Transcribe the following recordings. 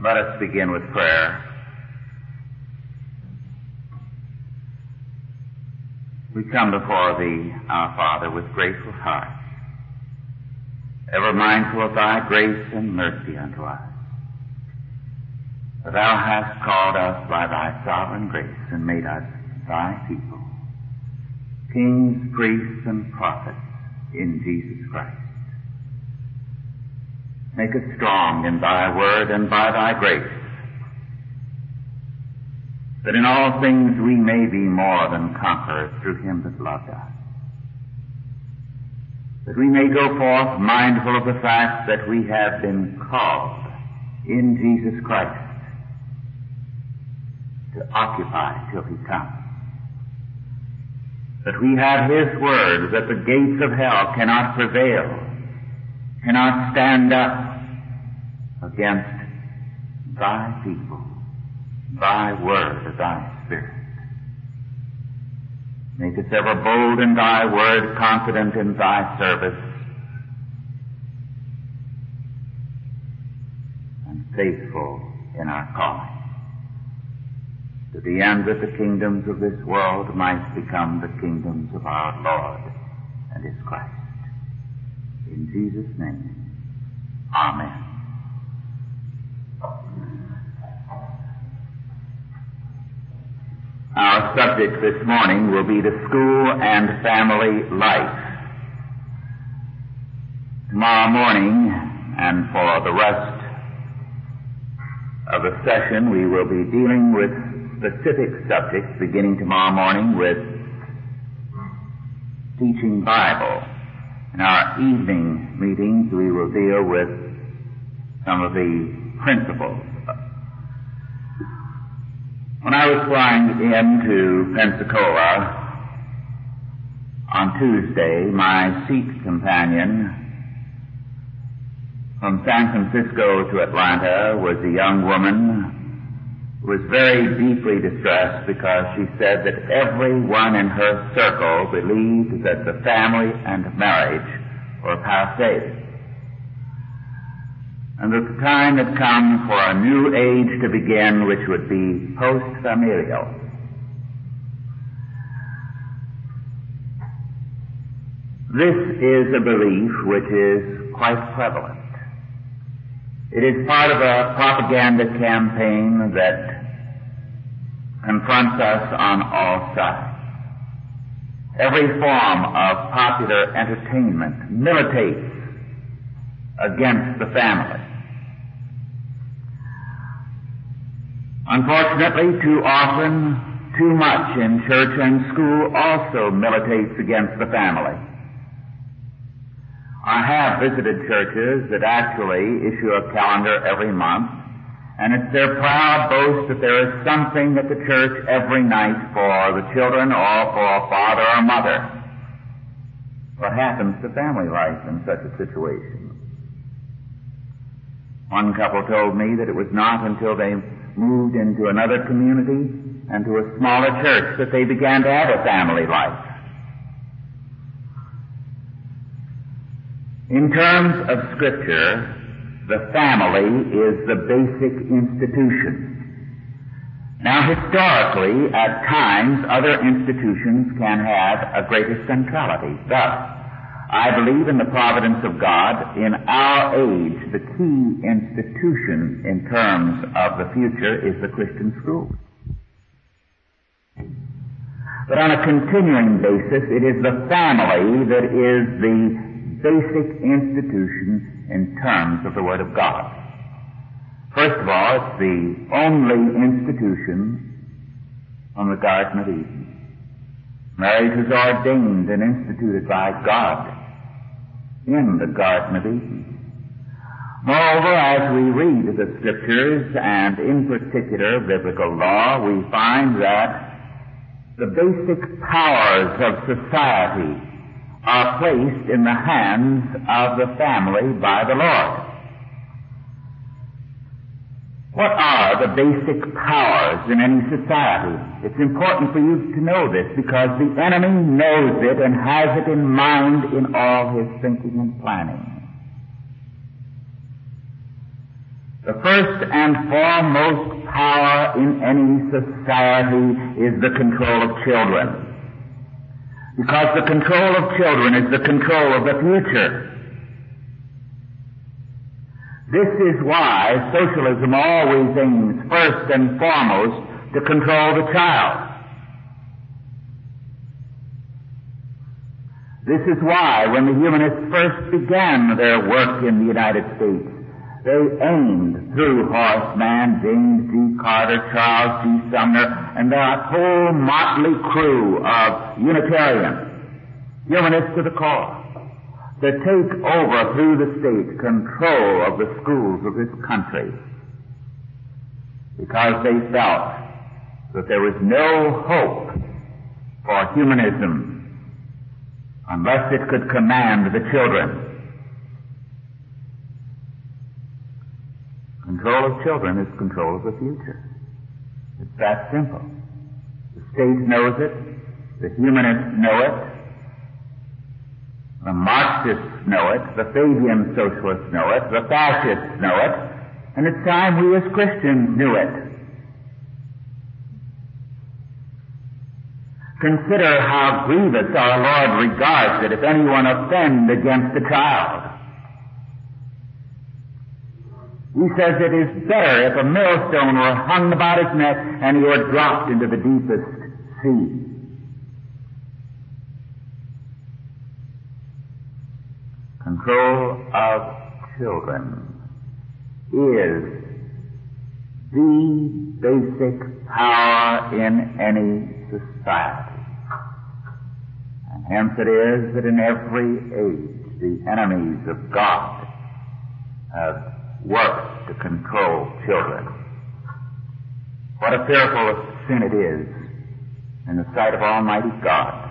Let us begin with prayer. We come before Thee, our Father, with grateful hearts, ever mindful of Thy grace and mercy unto us. For Thou hast called us by Thy sovereign grace and made us Thy people, kings, priests, and prophets in Jesus Christ. Make us strong in Thy word and by Thy grace, that in all things we may be more than conquerors through Him that loved us. That we may go forth mindful of the fact that we have been called in Jesus Christ to occupy till He comes. That we have His word that the gates of hell cannot prevail, cannot stand up against Thy people, Thy word, Thy Spirit. Make us ever bold in Thy word, confident in Thy service, and faithful in our calling to the end that the kingdoms of this world might become the kingdoms of our Lord and His Christ. In Jesus' name, Amen. Our subject this morning will be the school and family life. Tomorrow morning and for the rest of the session we will be dealing with specific subjects beginning tomorrow morning with teaching Bible. In our evening meetings we will deal with some of the principles. When I was flying into Pensacola on Tuesday, my seat companion from San Francisco to Atlanta was a young woman who was very deeply distressed because she said that everyone in her circle believed that the family and marriage were passe. And that the time had come for a new age to begin which would be post-familial. This is a belief which is quite prevalent. It is part of a propaganda campaign that confronts us on all sides. Every form of popular entertainment militates against the family. Unfortunately, too often, too much in church and school also militates against the family. I have visited churches that actually issue a calendar every month, and it's their proud boast that there is something at the church every night for the children or for a father or mother. What happens to family life in such a situation? One couple told me that it was not until they moved into another community and to a smaller church that they began to have a family life. In terms of scripture, the family is the basic institution. Now historically, at times, other institutions can have a greater centrality. Thus, I believe in the providence of God. In our age, the key institution in terms of the future is the Christian school. But on a continuing basis, it is the family that is the basic institution in terms of the Word of God. First of all, it's the only institution from the Garden of Eden. Marriage was ordained and instituted by God in the Garden of Eden. Moreover, as we read the Scriptures, and in particular biblical law, we find that the basic powers of society are placed in the hands of the family by the Lord. What are the basic powers in any society? It's important for you to know this because the enemy knows it and has it in mind in all his thinking and planning. The first and foremost power in any society is the control of children. Because the control of children is the control of the future. This is why socialism always aims first and foremost to control the child. This is why when the humanists first began their work in the United States, they aimed through Horace Mann, James G. Carter, Charles G. Sumner, and that whole motley crew of Unitarian humanists to the core to take over through the state control of the schools of this country because they felt that there was no hope for humanism unless it could command the children. Control of children is control of the future. It's that simple. The state knows it. The humanists know it. The Marxists know it. The Fabian socialists know it. The fascists know it. And it's time we as Christians knew it. Consider how grievous our Lord regards it if anyone offend against a child. He says it is better if a millstone were hung about his neck and he were dropped into the deepest sea. Control of children is the basic power in any society. And hence it is that in every age the enemies of God have worked to control children. What a fearful sin it is in the sight of Almighty God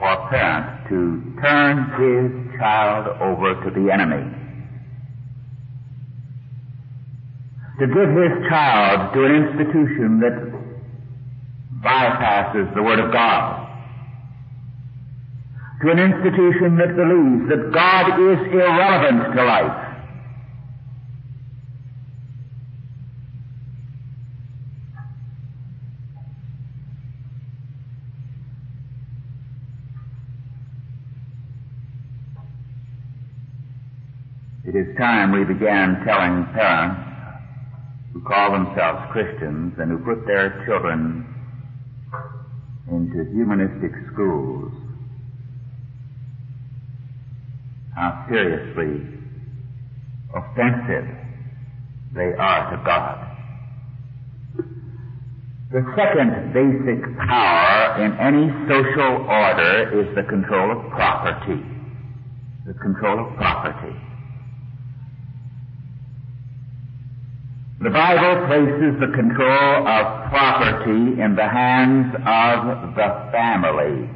for a parent to turn his child over to the enemy. To give his child to an institution that bypasses the Word of God. To an institution that believes that God is irrelevant to life. It is time we began telling parents who call themselves Christians and who put their children into humanistic schools, how seriously offensive they are to God. The second basic power in any social order is the control of property. The control of property. The Bible places the control of property in the hands of the family.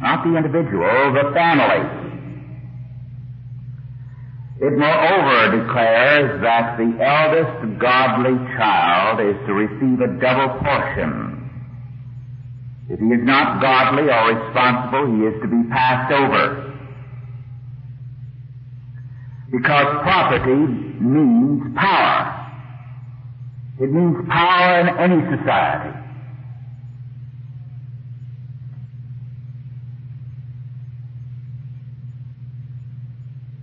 Not the individual, the family. It moreover declares that the eldest godly child is to receive a double portion. If he is not godly or responsible, he is to be passed over. Because property means power. It means power in any society.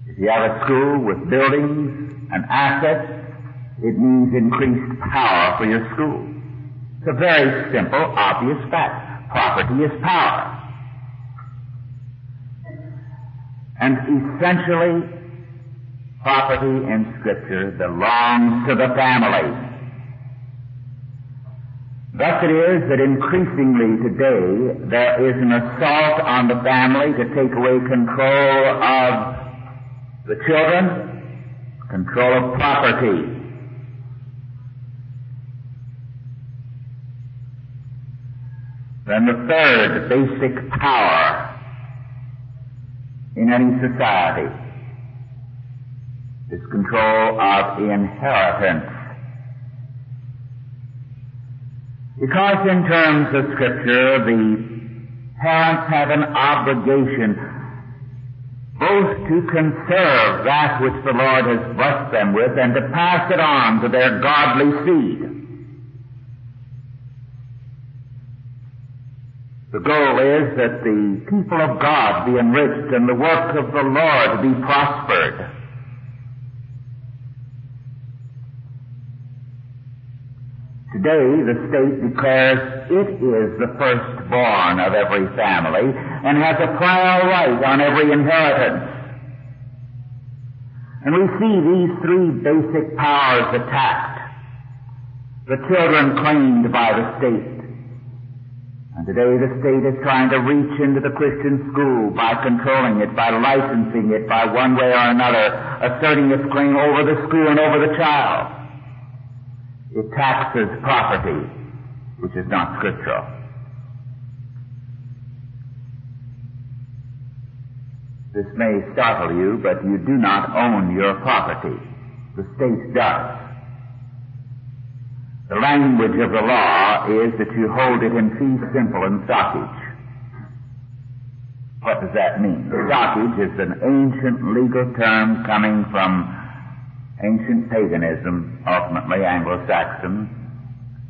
If you have a school with buildings and assets, it means increased power for your school. It's a very simple, obvious fact. Property is power. And essentially, property in Scripture belongs to the family. Thus it is that increasingly today there is an assault on the family to take away control of the children, control of property. Then the third basic power in any society is control of inheritance. Because in terms of scripture, the parents have an obligation both to conserve that which the Lord has blessed them with and to pass it on to their godly seed. The goal is that the people of God be enriched and the work of the Lord be prospered. Today, the state declares it is the firstborn of every family and has a prior right on every inheritance. And we see these three basic powers attacked. The children claimed by the state. And today the state is trying to reach into the Christian school by controlling it, by licensing it, by one way or another, asserting its claim over the school and over the child. It taxes property, which is not scriptural. This may startle you, but you do not own your property. The state does. The language of the law is that you hold it in fee simple and socage. What does that mean? Socage is an ancient legal term coming from ancient paganism, ultimately Anglo-Saxon,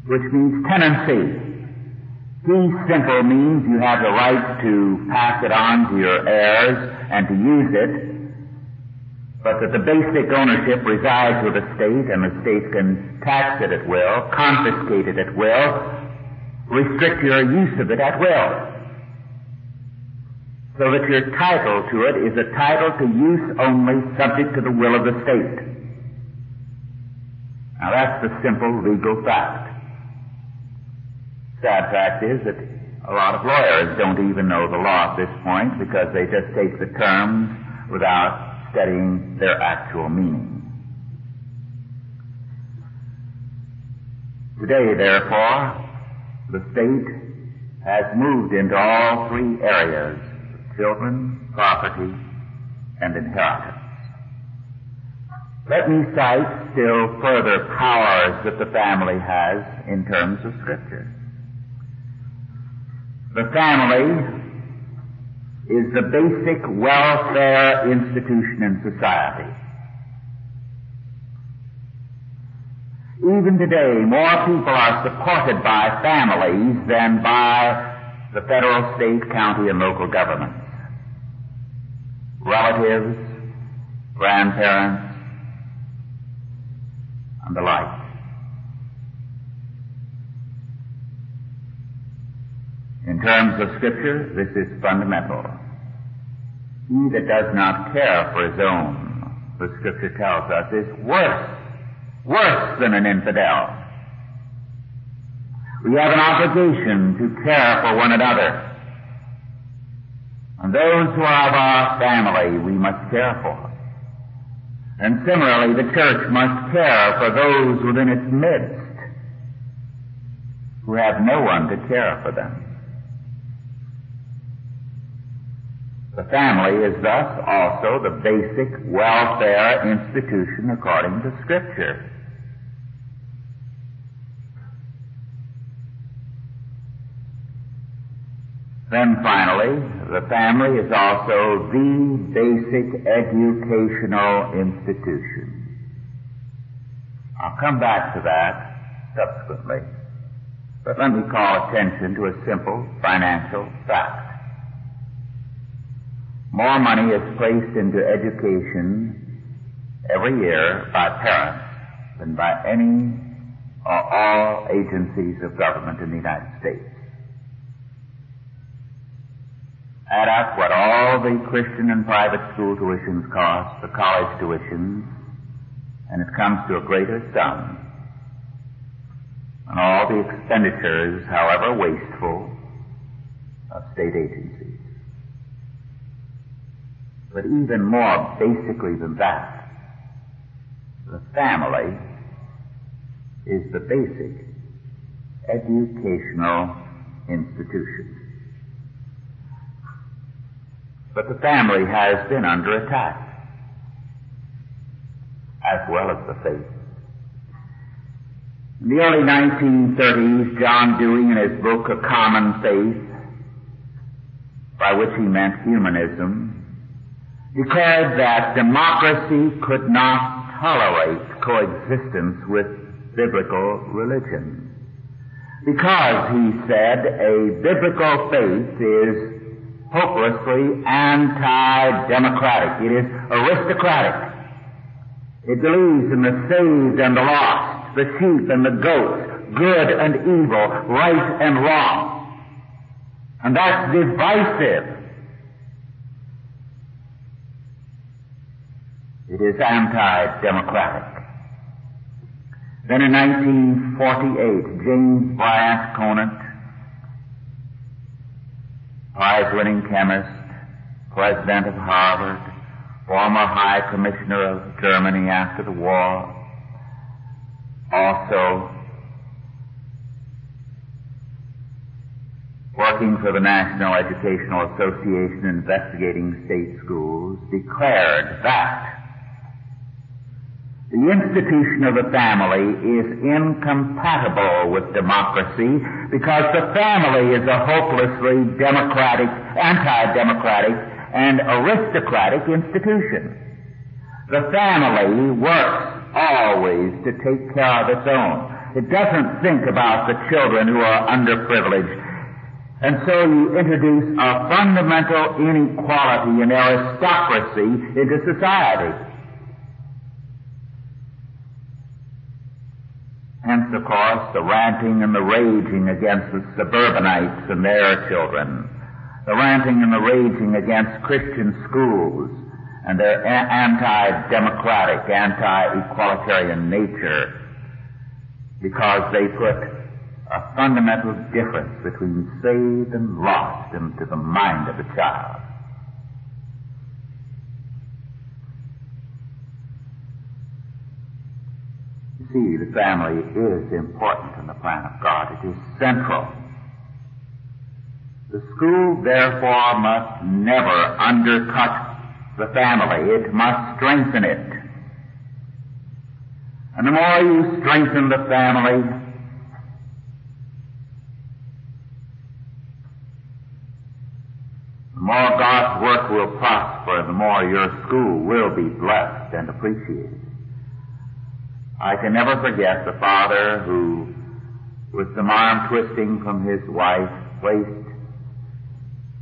which means tenancy. Fee simple means you have the right to pass it on to your heirs and to use it, but that the basic ownership resides with the state and the state can tax it at will, confiscate it at will, restrict your use of it at will. So that your title to it is a title to use only subject to the will of the state. Now that's the simple legal fact. Sad fact is that a lot of lawyers don't even know the law at this point because they just take the terms without studying their actual meaning. Today, therefore, the state has moved into all three areas, children, property, and inheritance. Let me cite still further powers that the family has in terms of scripture. The family is the basic welfare institution in society. Even today, more people are supported by families than by the federal, state, county, and local governments. Relatives, grandparents, and the like. In terms of Scripture, this is fundamental. He that does not care for his own, the Scripture tells us, is worse, worse than an infidel. We have an obligation to care for one another. And those who are of our family we must care for. And similarly, the church must care for those within its midst who have no one to care for them. The family is thus also the basic welfare institution according to Scripture. Then finally, the family is also the basic educational institution. I'll come back to that subsequently. But let me call attention to a simple financial fact. More money is placed into education every year by parents than by any or all agencies of government in the United States. Add up what all the Christian and private school tuitions cost, the college tuitions, and it comes to a greater sum. And all the expenditures, however wasteful, of state agencies. But even more basically than that, the family is the basic educational institution. But the family has been under attack, as well as the faith. In the early 1930s, John Dewey, in his book A Common Faith, by which he meant humanism, declared that democracy could not tolerate coexistence with biblical religion. Because, he said, a biblical faith is hopelessly anti-democratic. It is aristocratic. It believes in the saved and the lost, the sheep and the goats, good and evil, right and wrong. And that's divisive. It is anti-democratic. Then in 1948, James Bryant Conant, prize-winning chemist, president of Harvard, former High Commissioner of Germany after the war, also working for the National Educational Association investigating state schools, declared that the institution of the family is incompatible with democracy because the family is a hopelessly democratic, anti-democratic, and aristocratic institution. The family works always to take care of its own. It doesn't think about the children who are underprivileged. And so you introduce a fundamental inequality and aristocracy into society. Hence, of course, the ranting and the raging against the suburbanites and their children. The ranting and the raging against Christian schools and their anti-democratic, anti-equalitarian nature because they put a fundamental difference between saved and lost into the mind of the child. See the family is important in the plan of God. It is central. The school, therefore, must never undercut the family. It must strengthen it. And the more you strengthen the family, the more God's work will prosper, the more your school will be blessed and appreciated. I can never forget the father who, with some arm twisting from his wife, placed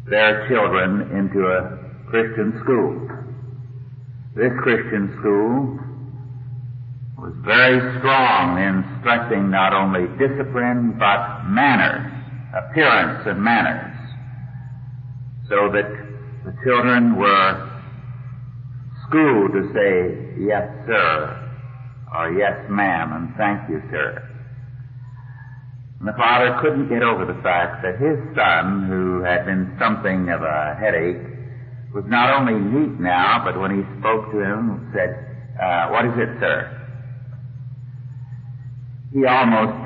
their children into a Christian school. This Christian school was very strong in stressing not only discipline, but manners, appearance and manners, so that the children were schooled to say, yes sir, or yes, ma'am, and thank you, sir. And the father couldn't get over the fact that his son, who had been something of a headache, was not only neat now, but when he spoke to him, and said, uh, what is it, sir? He almost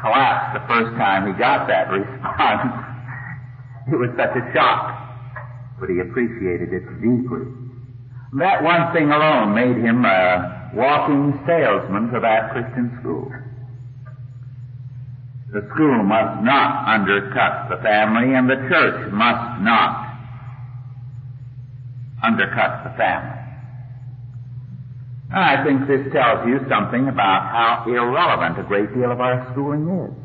collapsed the first time he got that response. it was such a shock, but he appreciated it deeply. That one thing alone made him uh, walking salesman for that Christian school. The school must not undercut the family and the church must not undercut the family. I think this tells you something about how irrelevant a great deal of our schooling is.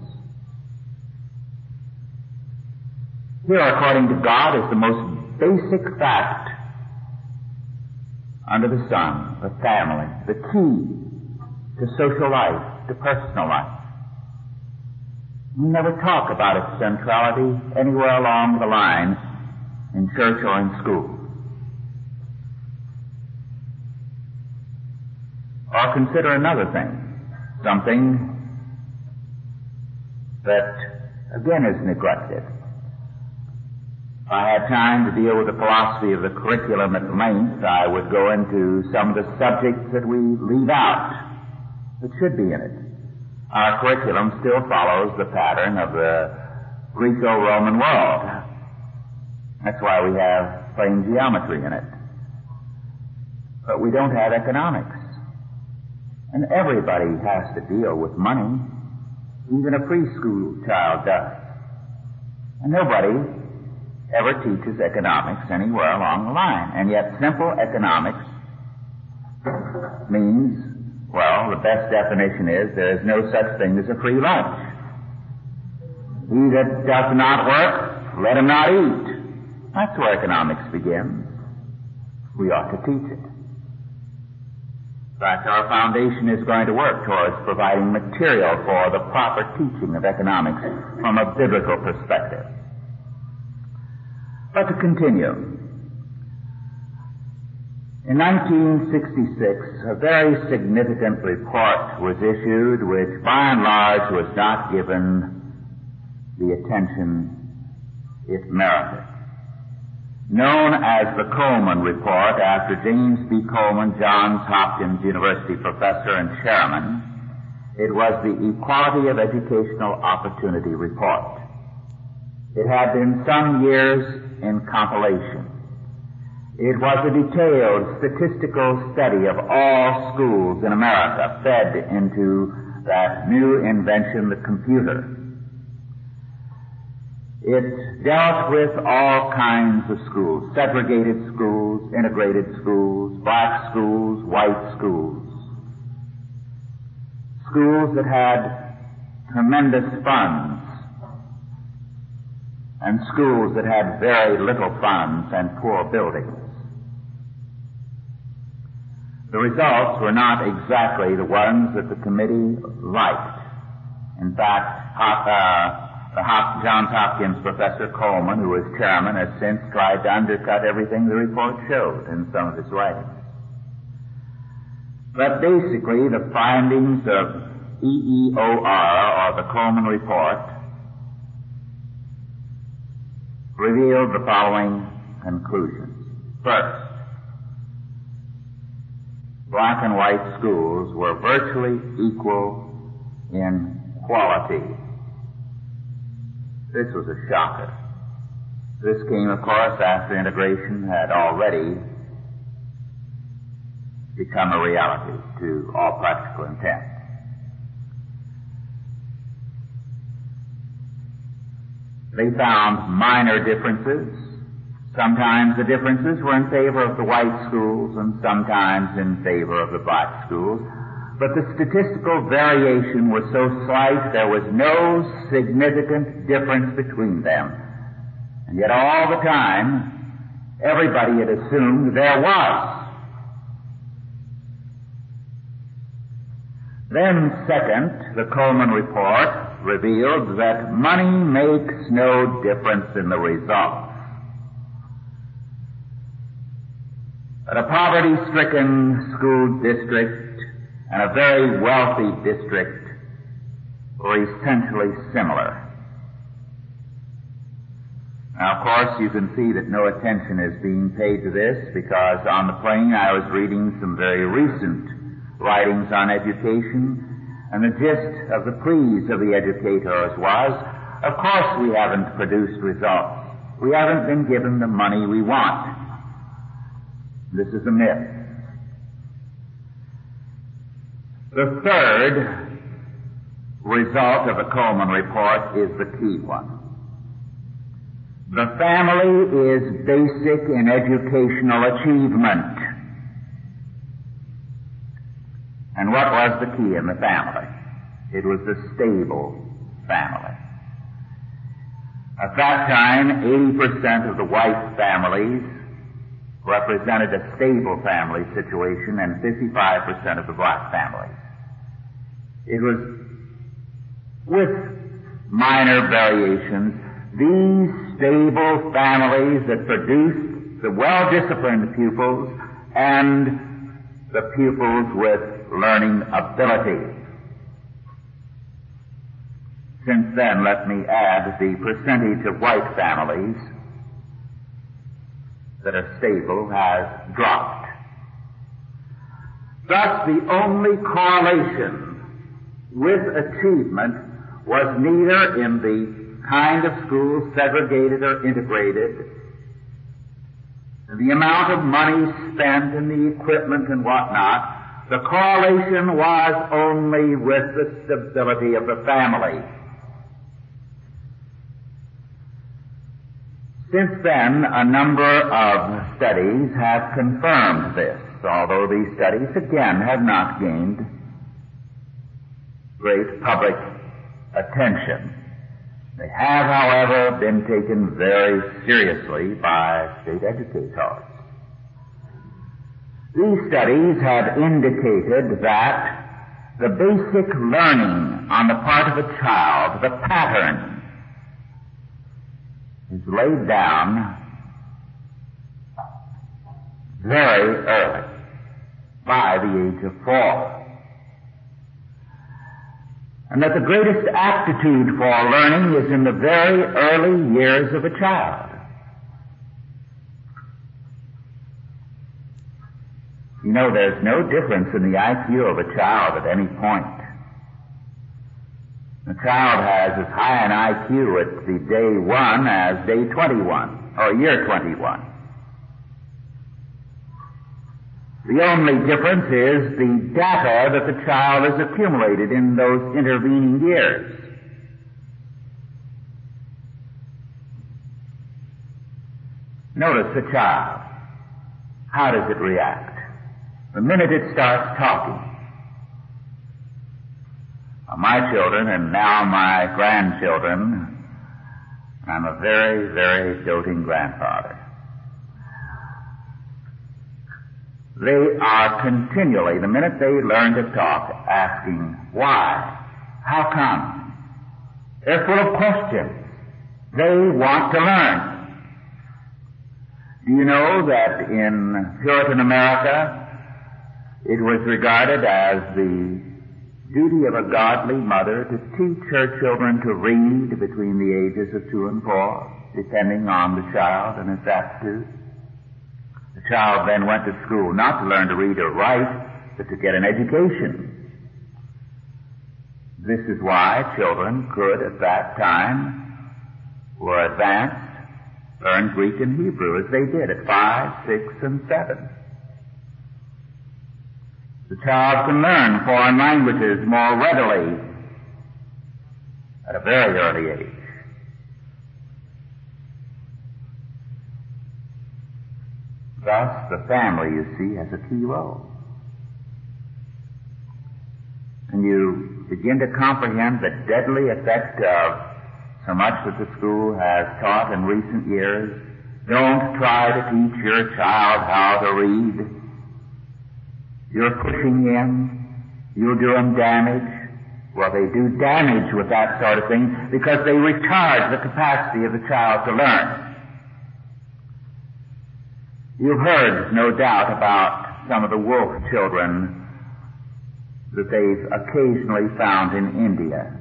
Here, according to God, is the most basic fact under the sun, the family, the key to social life, to personal life. We never talk about its centrality anywhere along the line in church or in school. Or consider another thing, something that again is neglected. I had time to deal with the philosophy of the curriculum at length, I would go into some of the subjects that we leave out that should be in it. Our curriculum still follows the pattern of the Greco-Roman world. That's why we have plane geometry in it. But we don't have economics. And everybody has to deal with money. Even a preschool child does. And nobody ever teaches economics anywhere along the line. And yet simple economics means, well, the best definition is there is no such thing as a free lunch. He that does not work, let him not eat. That's where economics begins. We ought to teach it. In fact, our foundation is going to work towards providing material for the proper teaching of economics from a biblical perspective. But to continue, in 1966, a very significant report was issued which by and large was not given the attention it merited. Known as the Coleman Report after James B. Coleman, Johns Hopkins University professor and chairman, it was the Equality of Educational Opportunity Report. It had been some years in compilation. It was a detailed statistical study of all schools in America fed into that new invention, the computer. It dealt with all kinds of schools, segregated schools, integrated schools, black schools, white schools. Schools that had tremendous funds and schools that had very little funds and poor buildings. The results were not exactly the ones that the committee liked. In fact, uh, the Johns Hopkins professor Coleman, who was chairman, has since tried to undercut everything the report showed in some of his writings. But basically, the findings of EEOR, or the Coleman Report, revealed the following conclusions. First, black and white schools were virtually equal in quality. This was a shocker. This came, of course, after integration had already become a reality to all practical intent. They found minor differences Sometimes the differences were in favor of the white schools and sometimes in favor of the black schools. But the statistical variation was so slight there was no significant difference between them. And yet all the time, everybody had assumed there was. Then second, the Coleman report revealed that money makes no difference in the result. But a poverty-stricken school district and a very wealthy district were essentially similar. Now, of course, you can see that no attention is being paid to this because on the plane I was reading some very recent writings on education, and the gist of the pleas of the educators was, of course we haven't produced results. We haven't been given the money we want. This is a myth. The third result of the Coleman report is the key one. The family is basic in educational achievement. And what was the key in the family? It was the stable family. At that time, 80% of the white families represented a stable family situation and 55% of the black families. It was with minor variations, these stable families that produced the well-disciplined pupils and the pupils with learning ability. Since then, let me add the percentage of white families that are stable has dropped. Thus, the only correlation with achievement was neither in the kind of school segregated or integrated, the amount of money spent and the equipment and whatnot. The correlation was only with the stability of the family. Since then, a number of studies have confirmed this, although these studies again have not gained great public attention. They have, however, been taken very seriously by state educators. These studies have indicated that the basic learning on the part of a child, the pattern, is laid down very early, by the age of four and that the greatest aptitude for learning is in the very early years of a child. You know, there's no difference in the IQ of a child at any point. A child has as high an IQ at the day one as day 21, or year 21. The only difference is the data that the child has accumulated in those intervening years. Notice the child. How does it react? The minute it starts talking. My children and now my grandchildren, I'm a very, very doting grandfather. They are continually, the minute they learn to talk, asking, why? How come? They're full of questions. They want to learn. Do you know that in Puritan America, it was regarded as the duty of a godly mother to teach her children to read between the ages of two and four, depending on the child and his aptitude? The child then went to school not to learn to read or write, but to get an education. This is why children could at that time, were advanced, learn Greek and Hebrew as they did at five, six, and seven. The child can learn foreign languages more readily at a very early age. Thus, the family, you see, has a key role. And you begin to comprehend the deadly effect of so much that the school has taught in recent years. Don't try to teach your child how to read. You're pushing him. You'll do them damage. Well, they do damage with that sort of thing because they retard the capacity of the child to learn. You've heard, no doubt, about some of the wolf children that they've occasionally found in India.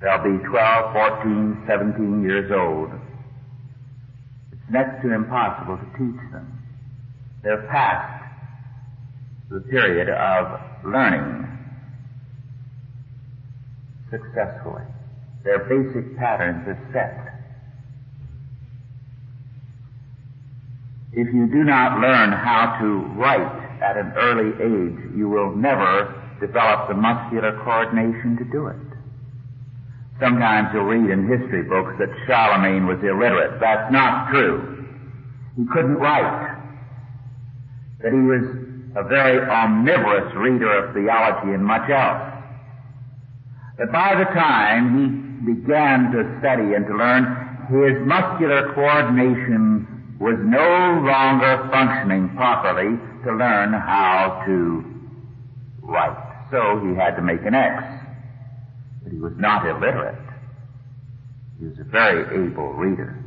They'll be 12, 14, 17 years old. It's next to impossible to teach them. They're past the period of learning successfully. Their basic patterns are set. If you do not learn how to write at an early age, you will never develop the muscular coordination to do it. Sometimes you'll read in history books that Charlemagne was illiterate. That's not true. He couldn't write. That he was a very omnivorous reader of theology and much else. But by the time he began to study and to learn, his muscular coordination was no longer functioning properly to learn how to write. So he had to make an X. But he was not illiterate. He was a very able reader.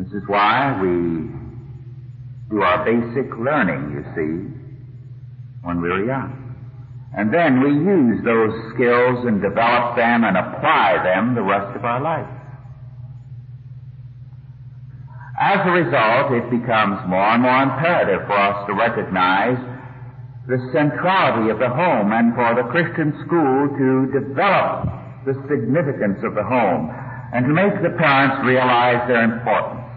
This is why we do our basic learning, you see, when we're young. And then we use those skills and develop them and apply them the rest of our life. As a result, it becomes more and more imperative for us to recognize the centrality of the home and for the Christian school to develop the significance of the home and to make the parents realize their importance.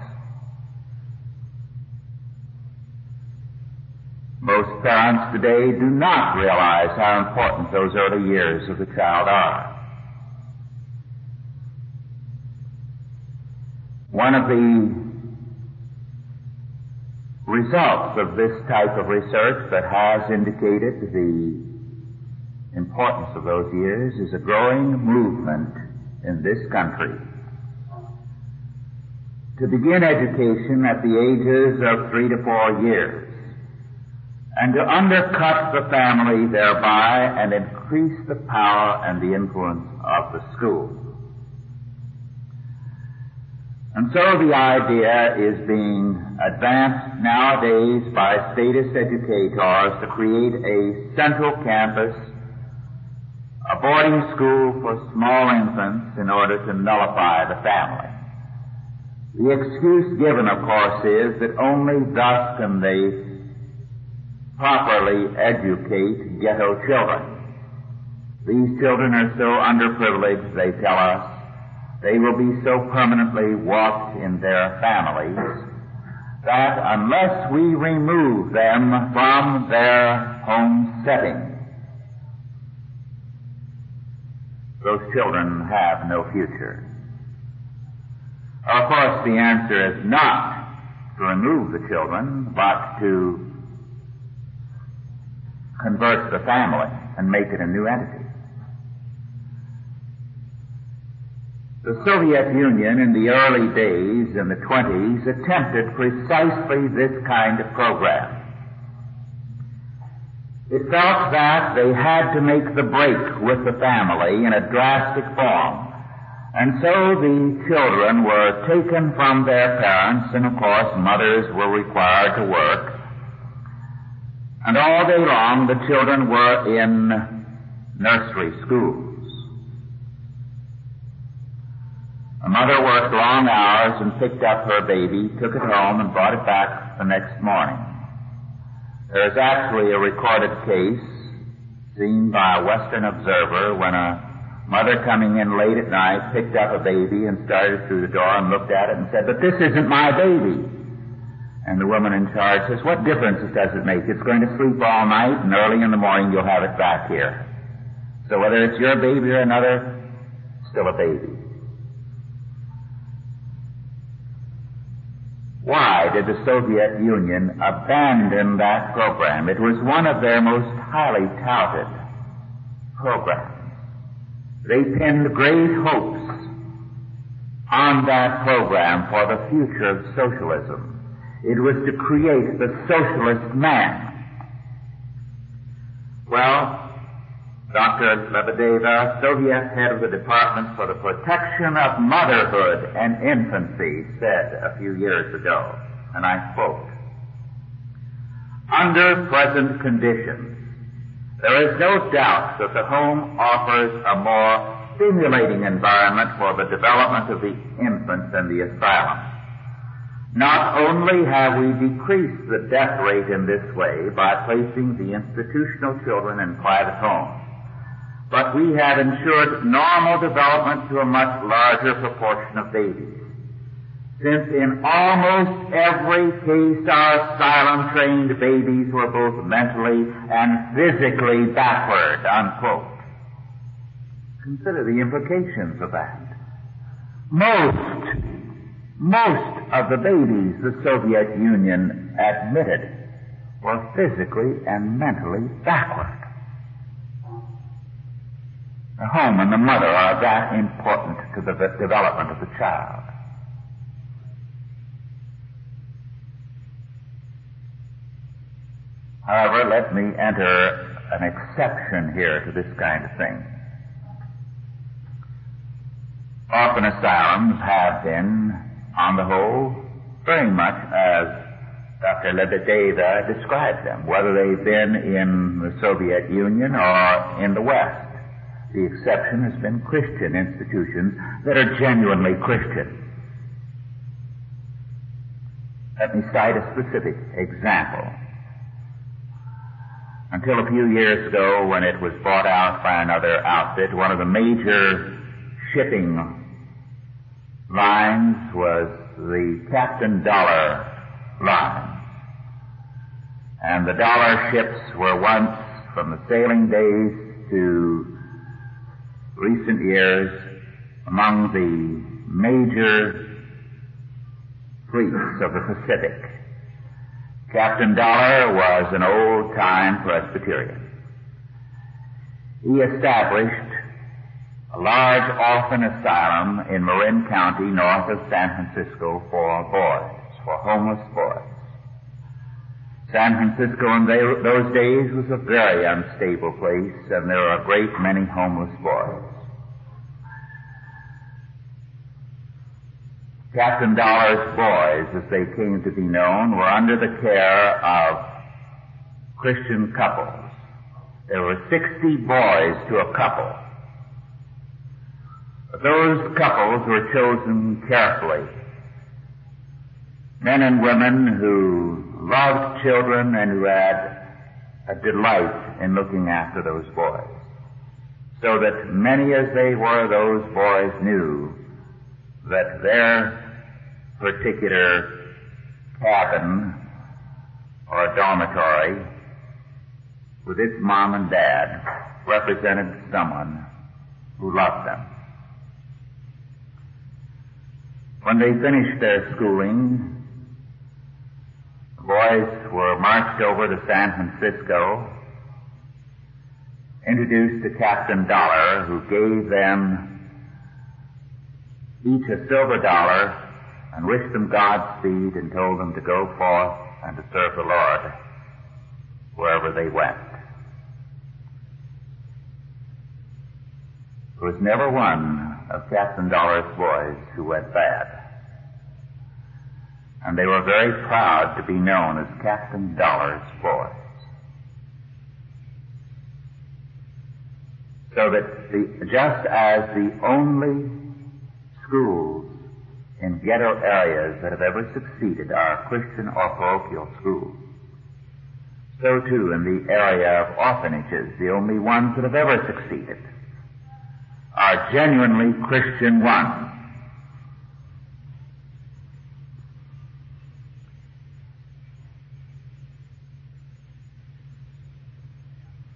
Most parents today do not realize how important those early years of the child are. One of the results of this type of research that has indicated the importance of those years is a growing movement in this country to begin education at the ages of three to four years and to undercut the family thereby and increase the power and the influence of the school. And so the idea is being advanced nowadays by statist educators to create a central campus, a boarding school for small infants in order to nullify the family. The excuse given, of course, is that only thus can they properly educate ghetto children. These children are so underprivileged, they tell us, they will be so permanently warped in their families that unless we remove them from their home setting, those children have no future. Of course, the answer is not to remove the children, but to convert the family and make it a new entity. The Soviet Union in the early days, in the 20s, attempted precisely this kind of program. It felt that they had to make the break with the family in a drastic form. And so the children were taken from their parents, and of course mothers were required to work. And all day long the children were in nursery schools. A mother worked long hours and picked up her baby, took it home, and brought it back the next morning. There is actually a recorded case seen by a Western observer when a mother coming in late at night picked up a baby and started through the door and looked at it and said, but this isn't my baby. And the woman in charge says, what difference does it make? It's going to sleep all night and early in the morning you'll have it back here. So whether it's your baby or another, still a baby. Why did the Soviet Union abandon that program? It was one of their most highly touted programs. They pinned great hopes on that program for the future of socialism. It was to create the socialist man. Well, Dr. Lebedeva, Soviet head of the Department for the Protection of Motherhood and Infancy, said a few years ago, and I quote, Under present conditions, there is no doubt that the home offers a more stimulating environment for the development of the infant than the asylum. Not only have we decreased the death rate in this way by placing the institutional children in private homes, but we have ensured normal development to a much larger proportion of babies. Since in almost every case our asylum trained babies were both mentally and physically backward, unquote. Consider the implications of that. Most, most of the babies the Soviet Union admitted were physically and mentally backward. The home and the mother are that important to the development of the child. However, let me enter an exception here to this kind of thing. Orphan asylums have been, on the whole, very much as Dr. Lebedeva described them, whether they've been in the Soviet Union or in the West. The exception has been Christian institutions that are genuinely Christian. Let me cite a specific example. Until a few years ago, when it was bought out by another outfit, one of the major shipping lines was the Captain Dollar line. And the dollar ships were once, from the sailing days to recent years among the major fleets of the Pacific. Captain Dollar was an old-time Presbyterian. He established a large orphan asylum in Marin County north of San Francisco for boys, for homeless boys. San Francisco in those days was a very unstable place and there were a great many homeless boys. Captain Dollar's boys, as they came to be known, were under the care of Christian couples. There were 60 boys to a couple. Those couples were chosen carefully. Men and women who loved children and who had a delight in looking after those boys. So that many as they were, those boys knew that their particular cabin or dormitory with its mom and dad represented someone who loved them. When they finished their schooling, the boys were marched over to San Francisco, introduced to Captain Dollar, who gave them each a silver dollar and wished them Godspeed and told them to go forth and to serve the Lord wherever they went. There was never one of Captain Dollar's boys who went bad. And they were very proud to be known as Captain Dollar's boys. So that the, just as the only schools in ghetto areas that have ever succeeded are Christian or parochial schools. So too in the area of orphanages, the only ones that have ever succeeded are genuinely Christian ones.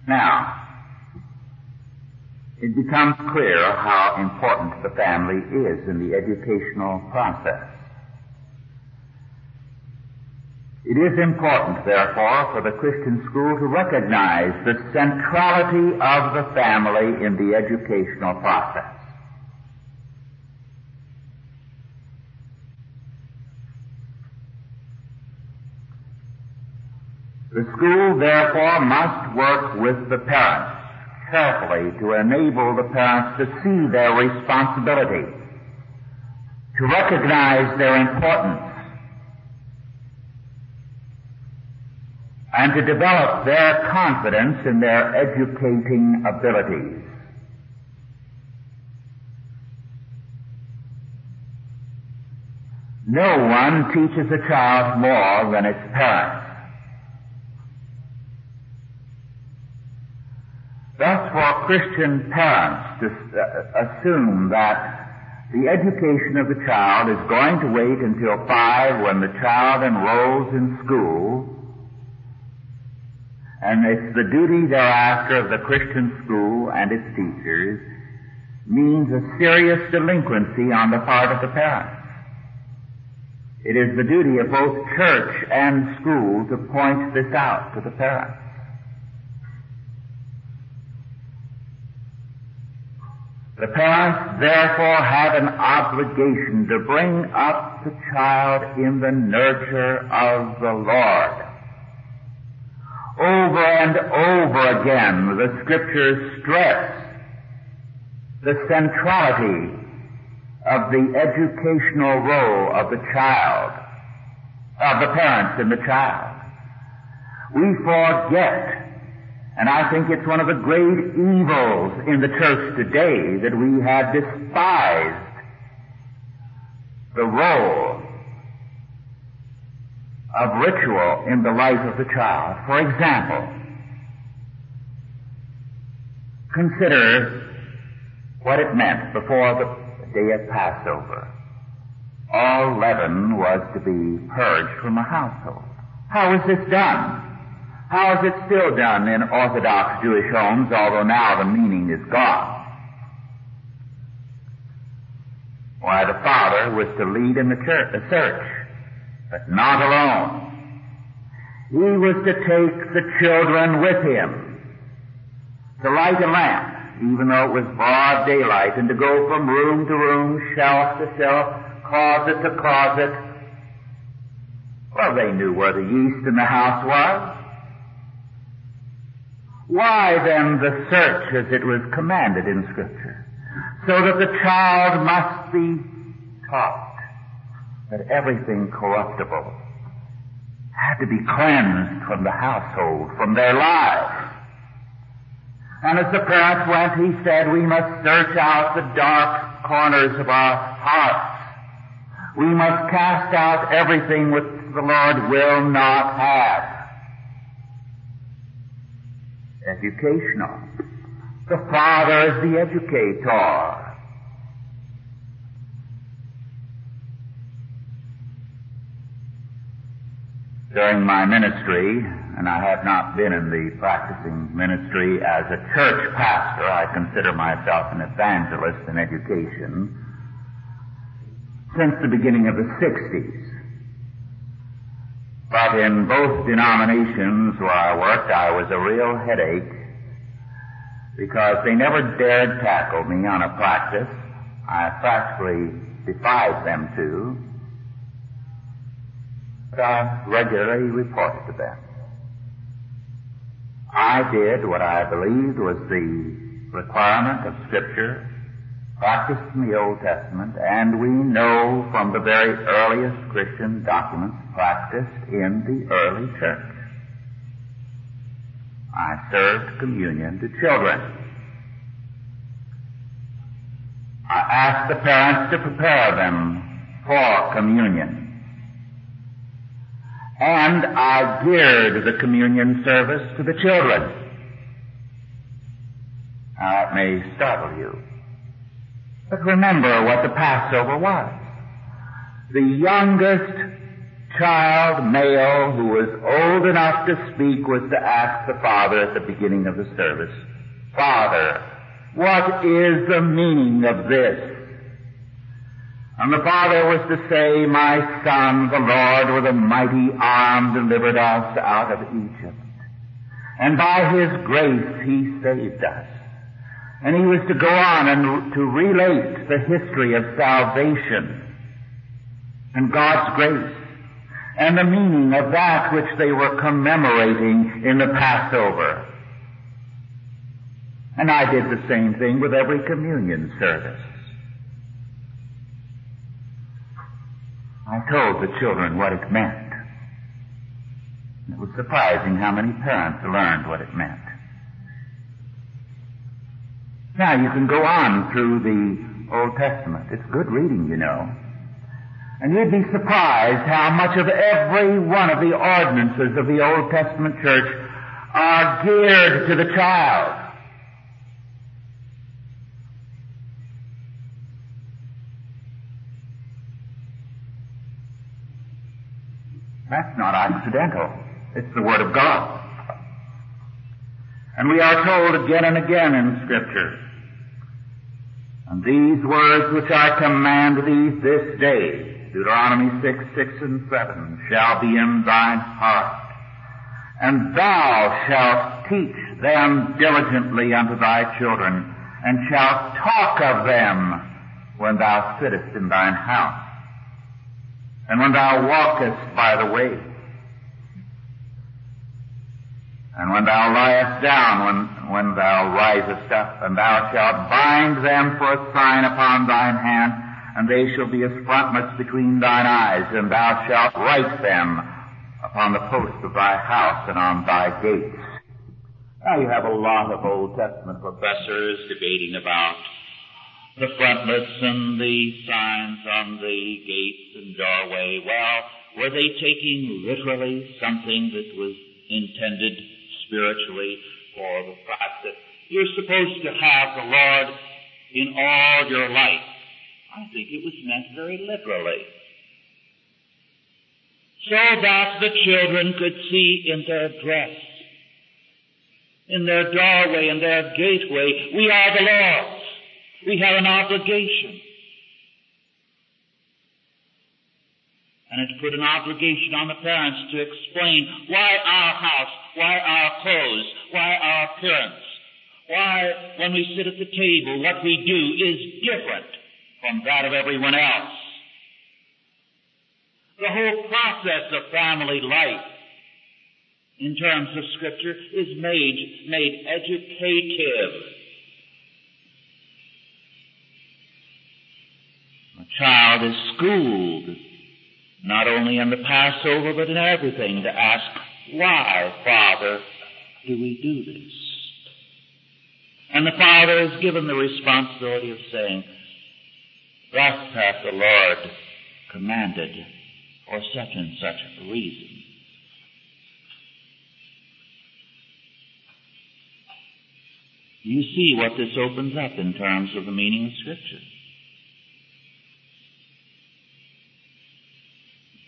Now, it becomes clear how important the family is in the educational process. It is important, therefore, for the Christian school to recognize the centrality of the family in the educational process. The school, therefore, must work with the parents carefully to enable the parents to see their responsibility, to recognize their importance, and to develop their confidence in their educating abilities. No one teaches a child more than its parents. Thus, for Christian parents to uh, assume that the education of the child is going to wait until five when the child enrolls in school, and it's the duty thereafter of the Christian school and its teachers, means a serious delinquency on the part of the parents. It is the duty of both church and school to point this out to the parents. The parents therefore have an obligation to bring up the child in the nurture of the Lord. Over and over again, the scriptures stress the centrality of the educational role of the child, of the parents and the child. We forget and I think it's one of the great evils in the church today that we have despised the role of ritual in the life of the child. For example, consider what it meant before the day of Passover. All leaven was to be purged from a household. How was this done? How is it still done in Orthodox Jewish homes, although now the meaning is gone? Why, the father was to lead in the, church, the search. But not alone. He was to take the children with him to light a lamp, even though it was broad daylight, and to go from room to room, shelf to shelf, closet to closet. Well, they knew where the yeast in the house was. Why then the search as it was commanded in Scripture? So that the child must be taught that everything corruptible had to be cleansed from the household, from their lives. And as the parents went, he said, we must search out the dark corners of our hearts. We must cast out everything which the Lord will not have. Educational. The Father is the educator. During my ministry, and I have not been in the practicing ministry as a church pastor. I consider myself an evangelist in education since the beginning of the 60s. But in both denominations where I worked, I was a real headache because they never dared tackle me on a practice. I practically defied them to. Regularly reported to them. I did what I believed was the requirement of Scripture, practiced in the Old Testament, and we know from the very earliest Christian documents practiced in the early church. I served communion to children. I asked the parents to prepare them for communion. And I geared the communion service to the children. Now it may startle you. But remember what the Passover was. The youngest child, male, who was old enough to speak was to ask the father at the beginning of the service, Father, what is the meaning of this? And the father was to say, My son, the Lord with a mighty arm delivered us out of Egypt. And by his grace he saved us. And he was to go on and to relate the history of salvation and God's grace and the meaning of that which they were commemorating in the Passover. And I did the same thing with every communion service. I told the children what it meant. It was surprising how many parents learned what it meant. Now you can go on through the Old Testament. It's good reading, you know. And you'd be surprised how much of every one of the ordinances of the Old Testament church are geared to the child. That's not accidental. It's the Word of God. And we are told again and again in Scripture, and these words which I command thee this day, Deuteronomy 6, 6 and 7, shall be in thine heart, and thou shalt teach them diligently unto thy children, and shalt talk of them when thou sittest in thine house and when thou walkest by the way, and when thou liest down, when, when thou risest up, and thou shalt bind them for a sign upon thine hand, and they shall be as frontlets between thine eyes, and thou shalt write them upon the posts of thy house and on thy gates. Now you have a lot of Old Testament professors debating about the frontlets and the signs on the gates and doorway. Well, were they taking literally something that was intended spiritually for the fact that you're supposed to have the Lord in all your life? I think it was meant very literally. So that the children could see in their dress, in their doorway, in their gateway, we are the Lord's. We have an obligation. And it's put an obligation on the parents to explain why our house, why our clothes, why our appearance, why when we sit at the table what we do is different from that of everyone else. The whole process of family life in terms of scripture is made, made educative. Child is schooled not only in the Passover but in everything to ask, why, Father, do we do this? And the Father is given the responsibility of saying, Thus hath the Lord commanded for such and such reason. You see what this opens up in terms of the meaning of Scripture.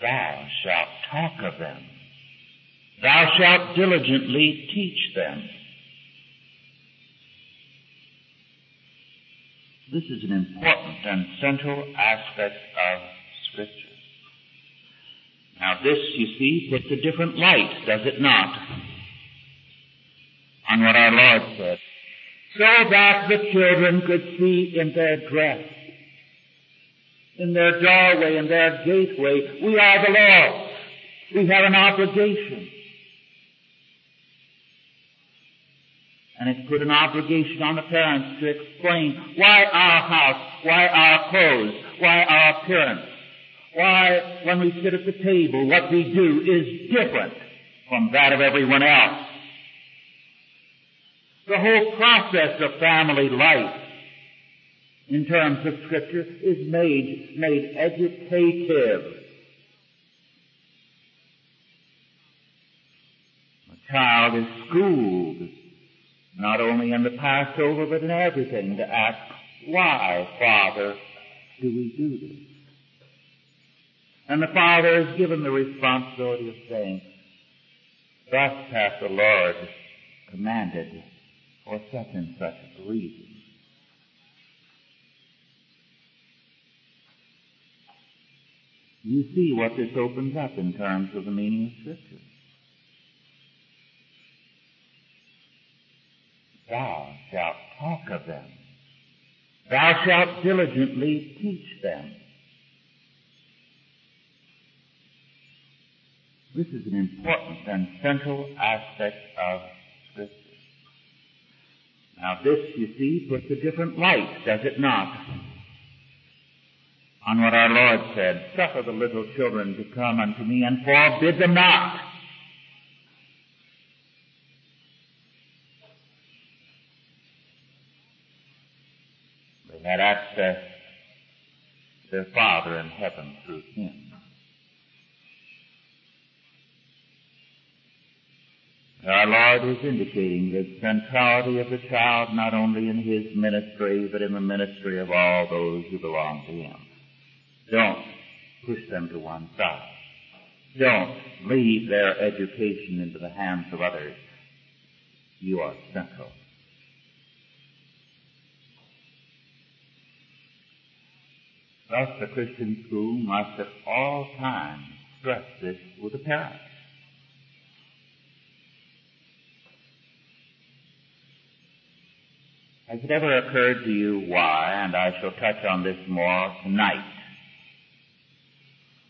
Thou shalt talk of them. Thou shalt diligently teach them. This is an important and central aspect of Scripture. Now this, you see, puts a different light, does it not, on what our Lord said. So that the children could see in their dress, in their doorway, in their gateway, we are the Lord's. We have an obligation. And it's put an obligation on the parents to explain why our house, why our clothes, why our appearance, why when we sit at the table what we do is different from that of everyone else. The whole process of family life in terms of scripture is made, made educative. A child is schooled not only in the Passover, but in everything, to ask, why, Father, do we do this? And the Father is given the responsibility of saying, Thus hath the Lord commanded for such and such a reason. You see what this opens up in terms of the meaning of Scripture. Thou shalt talk of them. Thou shalt diligently teach them. This is an important and central aspect of Scripture. Now this, you see, puts a different light, does it not, on what our Lord said, Suffer the little children to come unto me and forbid them not. They had access to their Father in heaven through Him. Our Lord is indicating the centrality of the child not only in His ministry, but in the ministry of all those who belong to Him. Don't push them to one side. Don't leave their education into the hands of others. You are central. Thus the Christian school must at all times stress this with the parents. Has it ever occurred to you why, and I shall touch on this more tonight,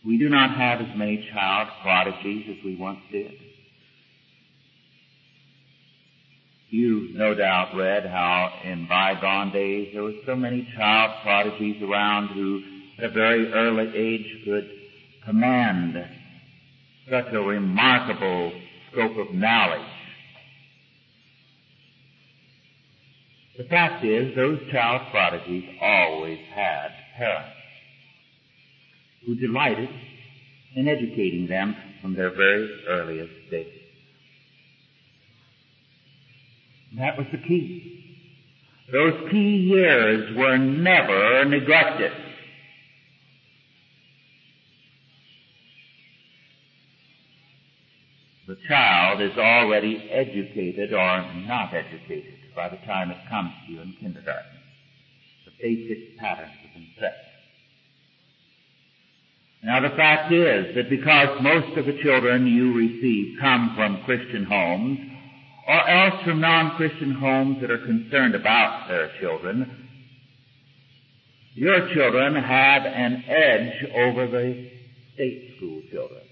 we do not have as many child prodigies as we once did? You've no doubt read how in bygone days there were so many child prodigies around who at a very early age could command such a remarkable scope of knowledge. The fact is, those child prodigies always had parents who delighted in educating them from their very earliest days. That was the key. Those key years were never neglected. The child is already educated or not educated by the time it comes to you in kindergarten. The basic patterns have been set. Now the fact is that because most of the children you receive come from Christian homes, or else from non-Christian homes that are concerned about their children, your children have an edge over the state school children.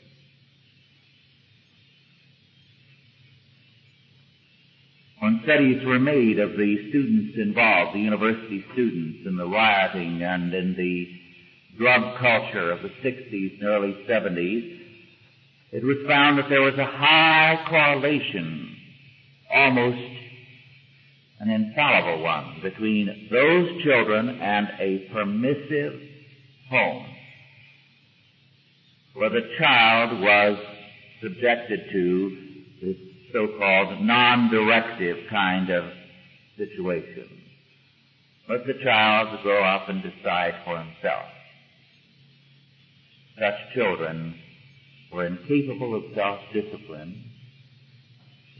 When studies were made of the students involved, the university students in the rioting and in the drug culture of the 60s and early 70s, it was found that there was a high correlation, almost an infallible one, between those children and a permissive home, where the child was subjected to this so-called non-directive kind of situation. Let the child grow up and decide for himself. Such children were incapable of self-discipline,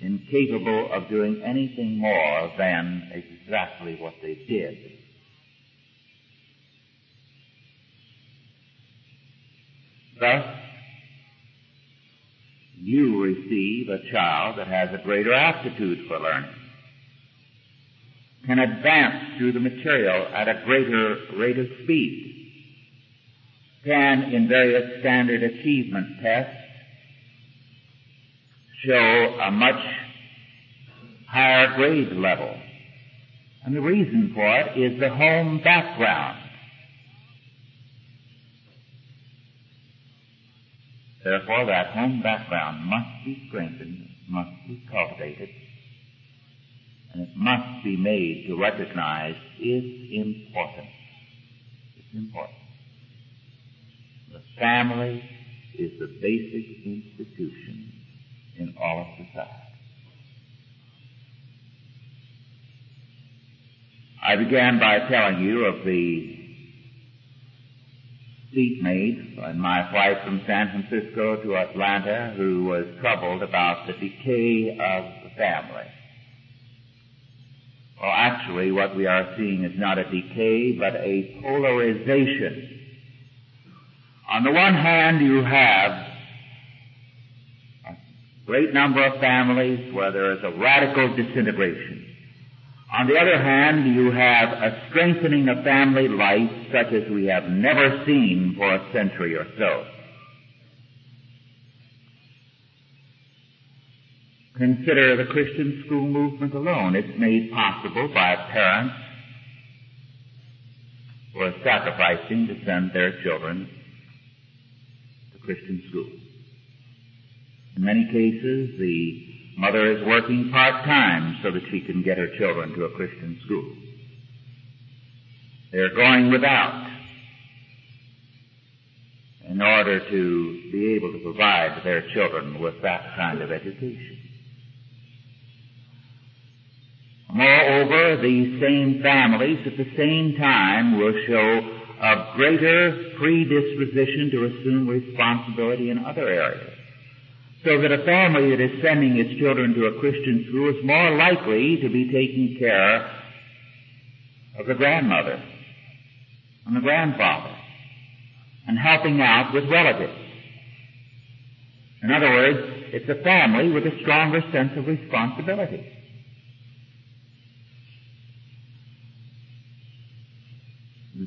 incapable of doing anything more than exactly what they did. Thus, you receive a child that has a greater aptitude for learning, can advance through the material at a greater rate of speed, can, in various standard achievement tests, show a much higher grade level. And the reason for it is the home background. Therefore, that home background must be strengthened, must be cultivated, and it must be made to recognize it's important. It's important. The family is the basic institution in all of society. I began by telling you of the seatmate on my flight from San Francisco to Atlanta who was troubled about the decay of the family. Well, actually, what we are seeing is not a decay, but a polarization. On the one hand, you have a great number of families where there is a radical disintegration. On the other hand, you have a strengthening of family life such as we have never seen for a century or so. Consider the Christian school movement alone. It's made possible by parents who are sacrificing to send their children Christian schools. In many cases, the Mother is working part-time so that she can get her children to a Christian school. They're going without in order to be able to provide their children with that kind of education. Moreover, these same families at the same time will show a greater predisposition to assume responsibility in other areas. So that a family that is sending its children to a Christian school is more likely to be taking care of the grandmother and the grandfather and helping out with relatives. In other words, it's a family with a stronger sense of responsibility.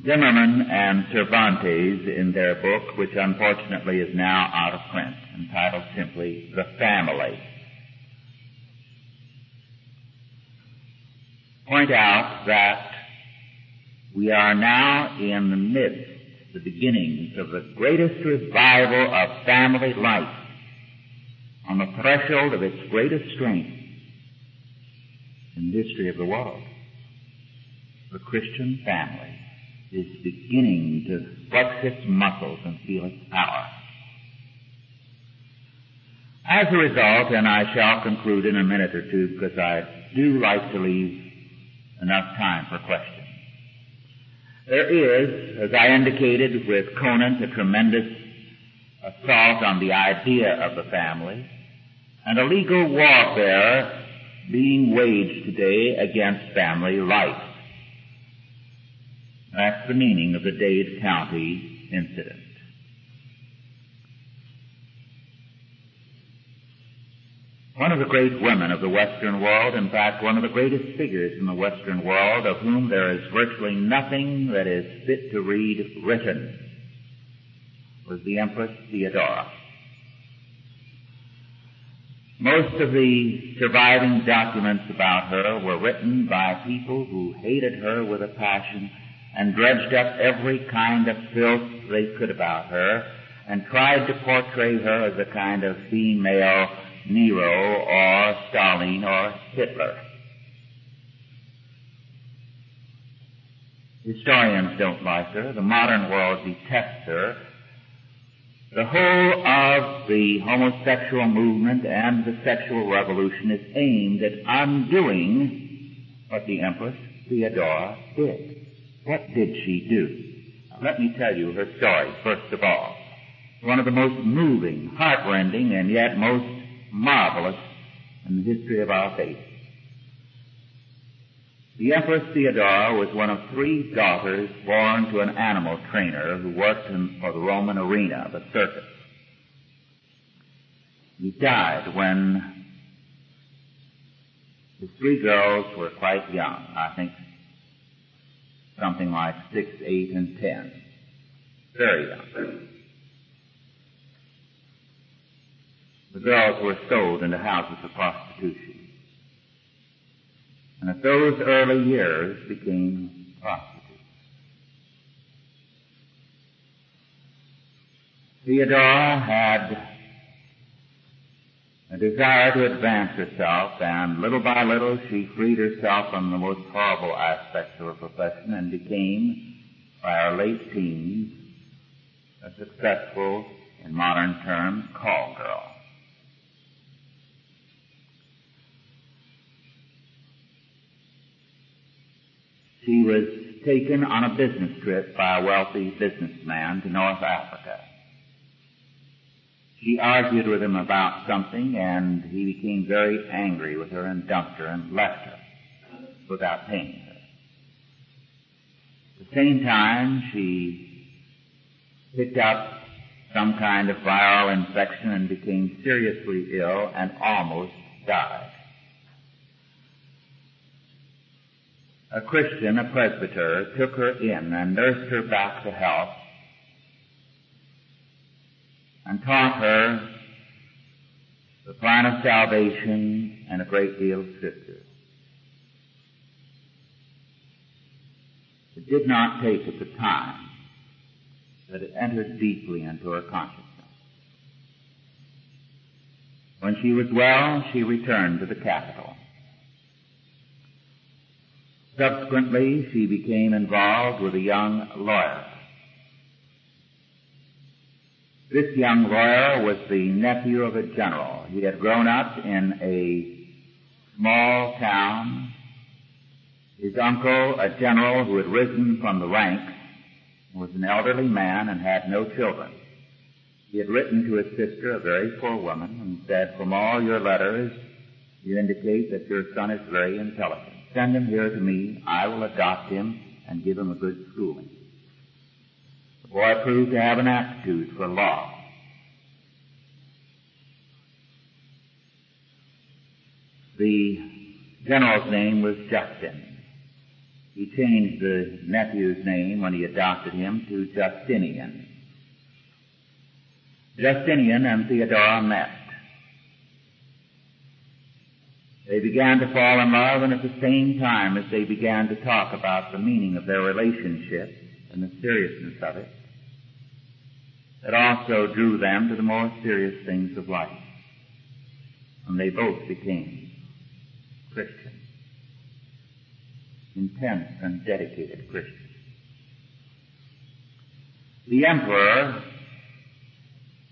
Zimmerman and Cervantes in their book, which unfortunately is now out of print, entitled simply The Family, point out that we are now in the midst, the beginnings of the greatest revival of family life on the threshold of its greatest strength in the history of the world. The Christian family is beginning to flex its muscles and feel its power. As a result, and I shall conclude in a minute or two because I do like to leave enough time for questions. There is, as I indicated with Conant, a tremendous assault on the idea of the family and a legal warfare being waged today against family life. That's the meaning of the Dade County incident. One of the great women of the Western world, in fact, one of the greatest figures in the Western world, of whom there is virtually nothing that is fit to read written, was the Empress Theodora. Most of the surviving documents about her were written by people who hated her with a passion and dredged up every kind of filth they could about her and tried to portray her as a kind of female Nero or Stalin or Hitler. Historians don't like her. The modern world detests her. The whole of the homosexual movement and the sexual revolution is aimed at undoing what the Empress Theodora did. What did she do? Let me tell you her story, first of all. One of the most moving, heartrending, and yet most marvelous in the history of our faith. The Empress Theodora was one of three daughters born to an animal trainer who worked in, for the Roman arena, the circus. He died when the three girls were quite young, I think something like six, eight, and ten. Very young. The girls were sold into houses of prostitution and at those early years became prostitutes. Theodora had a desire to advance herself, and little by little she freed herself from the most horrible aspects of her profession and became, by her late teens, a successful, in modern terms, call girl. She was taken on a business trip by a wealthy businessman to North Africa. She argued with him about something and he became very angry with her and dumped her and left her without paying her. At the same time, she picked up some kind of viral infection and became seriously ill and almost died. a Christian, a presbyter, took her in and nursed her back to health and taught her the plan of salvation and a great deal of scripture. It did not take at the time, but it entered deeply into her consciousness. When she was well, she returned to the capital. Subsequently, she became involved with a young lawyer. This young lawyer was the nephew of a general. He had grown up in a small town. His uncle, a general who had risen from the ranks, was an elderly man and had no children. He had written to his sister, a very poor woman, and said, from all your letters, you indicate that your son is very intelligent. Send him here to me. I will adopt him and give him a good schooling. Boy proved to have an aptitude for law. The general's name was Justin. He changed the nephew's name when he adopted him to Justinian. Justinian and Theodora met. They began to fall in love and at the same time as they began to talk about the meaning of their relationship and the seriousness of it, it also drew them to the more serious things of life. And they both became Christians. Intense and dedicated Christians. The emperor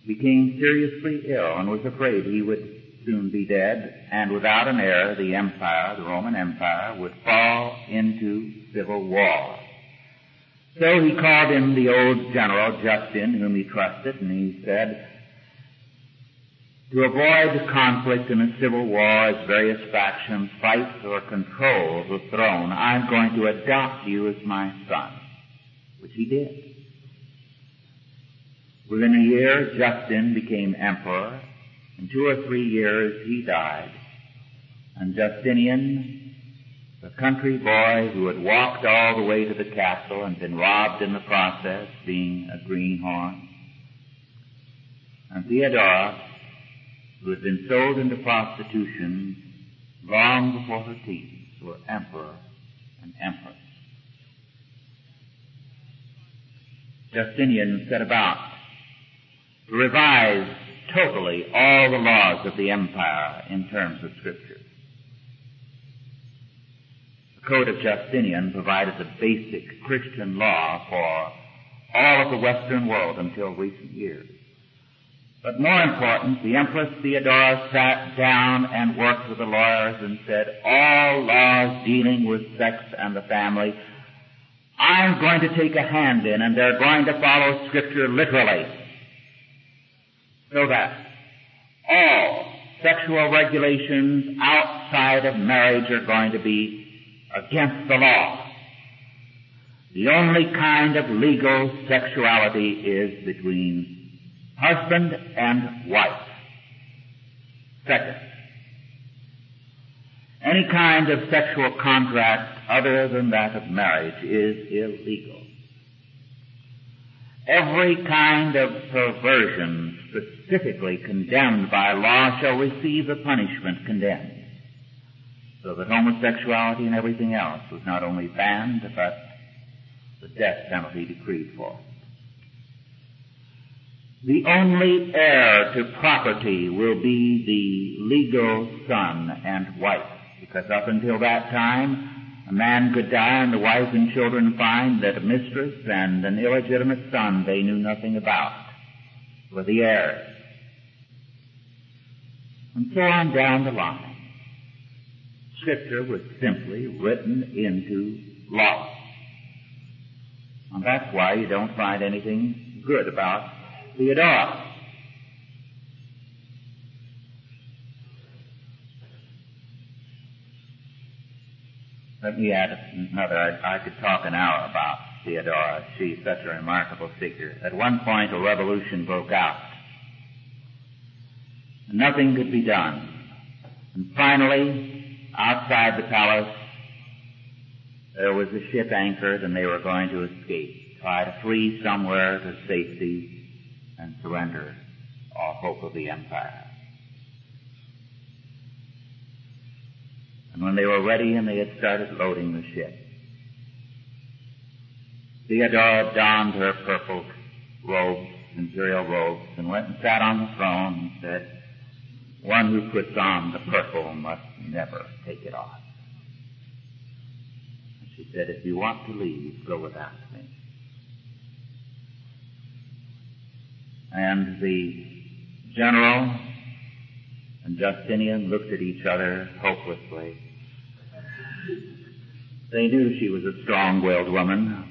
became seriously ill and was afraid he would soon be dead, and without an heir, the empire, the Roman Empire, would fall into civil war. So he called in the old general, Justin, whom he trusted, and he said, to avoid the conflict in a civil war as various factions fight for control of the throne, I'm going to adopt you as my son. Which he did. Within a year, Justin became emperor, In two or three years he died, and Justinian, the country boy who had walked all the way to the castle and been robbed in the process, being a greenhorn, and Theodora, who had been sold into prostitution long before her teens, were emperor and empress. Justinian set about to revise totally all the laws of the empire in terms of scripture. Code of Justinian provided the basic Christian law for all of the Western world until recent years. But more important, the Empress Theodora sat down and worked with the lawyers and said, all laws dealing with sex and the family, I'm going to take a hand in and they're going to follow scripture literally. So that all sexual regulations outside of marriage are going to be against the law. The only kind of legal sexuality is between husband and wife. Second, any kind of sexual contract other than that of marriage is illegal. Every kind of perversion specifically condemned by law shall receive the punishment condemned. So that homosexuality and everything else was not only banned, but the death penalty decreed for it. The only heir to property will be the legal son and wife, because up until that time, a man could die and the wife and children find that a mistress and an illegitimate son they knew nothing about were the heirs. And so on down the line. Scripture was simply written into law. And that's why you don't find anything good about Theodora. Let me add another. I, I could talk an hour about Theodora. She's such a remarkable figure. At one point, a revolution broke out. Nothing could be done. And finally, outside the palace, there was a ship anchored and they were going to escape, try to flee somewhere to safety and surrender all hope of the empire. And when they were ready and they had started loading the ship, Theodora donned her purple robes, imperial robes, and went and sat on the throne and said, one who puts on the purple must never take it off. She said, if you want to leave, go without me. And the general and Justinian looked at each other hopelessly. They knew she was a strong-willed woman.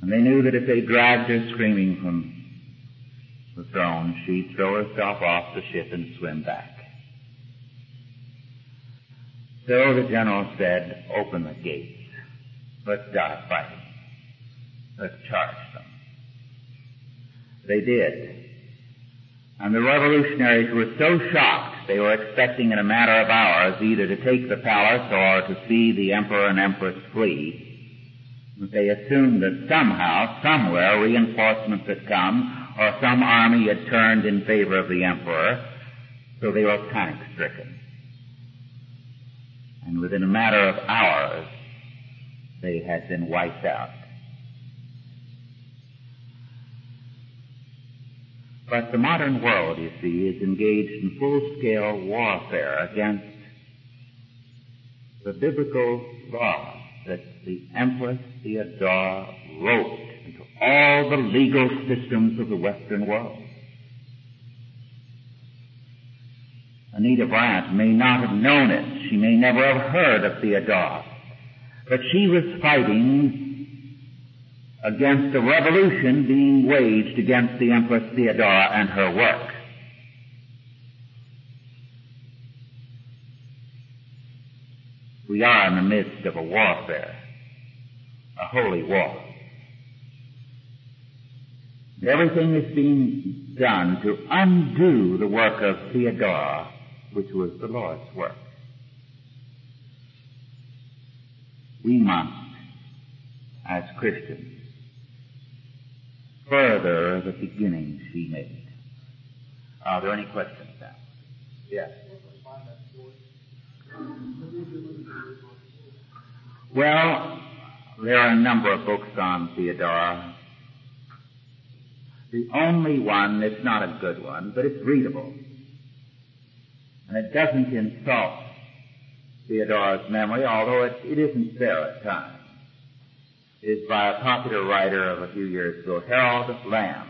And they knew that if they dragged her screaming from the throne, she'd throw herself off the ship and swim back. So the general said, open the gates. Let's die fighting. Let's charge them. They did. And the revolutionaries were so shocked, they were expecting in a matter of hours either to take the palace or to see the emperor and empress flee. They assumed that somehow, somewhere, reinforcements had come, or some army had turned in favor of the emperor, so they were panic stricken. And within a matter of hours, they had been wiped out. But the modern world, you see, is engaged in full-scale warfare against the biblical law that the Empress Theodora wrote all the legal systems of the Western world. Anita Bryant may not have known it. She may never have heard of Theodora. But she was fighting against a revolution being waged against the Empress Theodora and her work. We are in the midst of a warfare, a holy war. Everything is being done to undo the work of Theodora, which was the Lord's work. We must, as Christians, further the beginnings she made. Are there any questions now? Yes. Well, there are a number of books on Theodora. The only one that's not a good one, but it's readable. And it doesn't insult Theodora's memory, although it, it isn't there at times. It is by a popular writer of a few years ago, Harold Lamb.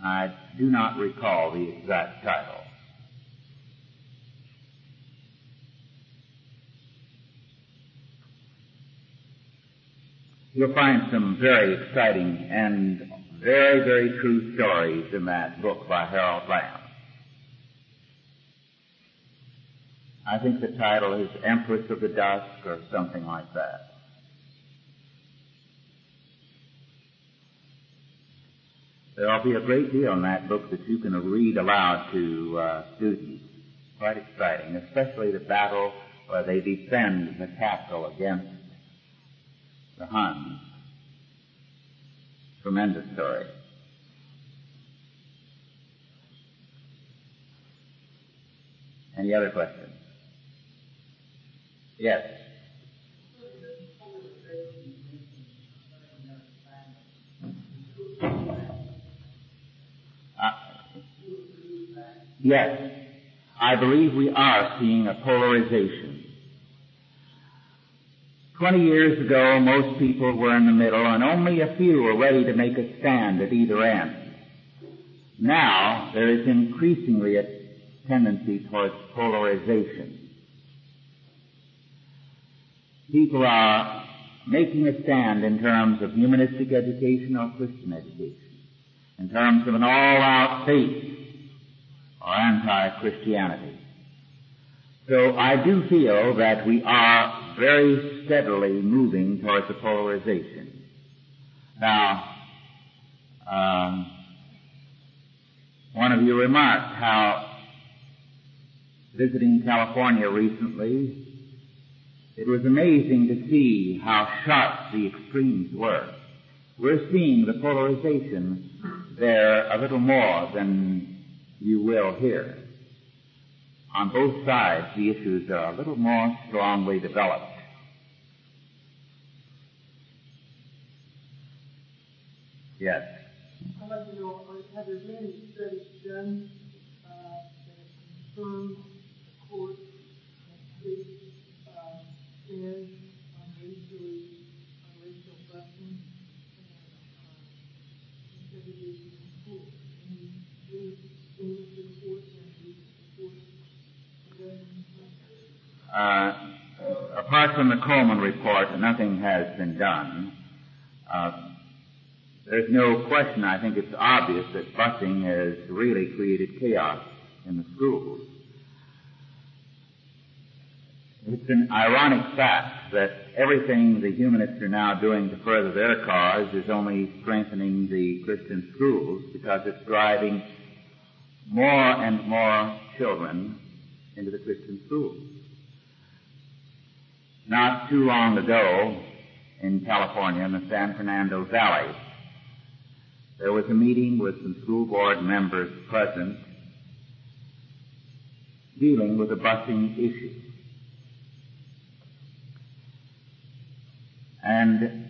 I do not recall the exact title. You'll find some very exciting and very, very true stories in that book by Harold Lamb. I think the title is Empress of the Dusk or something like that. There'll be a great deal in that book that you can read aloud to uh, students. Quite exciting, especially the battle where they defend the capital against the Huns. Tremendous story. Any other questions? Yes. Uh, yes. I believe we are seeing a polarization Twenty years ago, most people were in the middle, and only a few were ready to make a stand at either end. Now, there is increasingly a tendency towards polarization. People are making a stand in terms of humanistic education or Christian education, in terms of an all-out faith or anti-Christianity. So I do feel that we are very steadily moving towards the polarization. Now, um, one of you remarked how visiting California recently, it was amazing to see how sharp the extremes were. We're seeing the polarization there a little more than you will here. On both sides, the issues are a little more strongly developed. Yes. I'd like to know, have there been any studies done uh, that confirm the court state uh, on racially, on racial busing and uh, segregation in schools? Any, any, any reports and? Uh, apart from the Coleman report, nothing has been done. Uh, there's no question, I think it's obvious that busing has really created chaos in the schools. It's an ironic fact that everything the humanists are now doing to further their cause is only strengthening the Christian schools because it's driving more and more children into the Christian schools. Not too long ago in California in the San Fernando Valley, there was a meeting with some school board members present dealing with a busing issue. And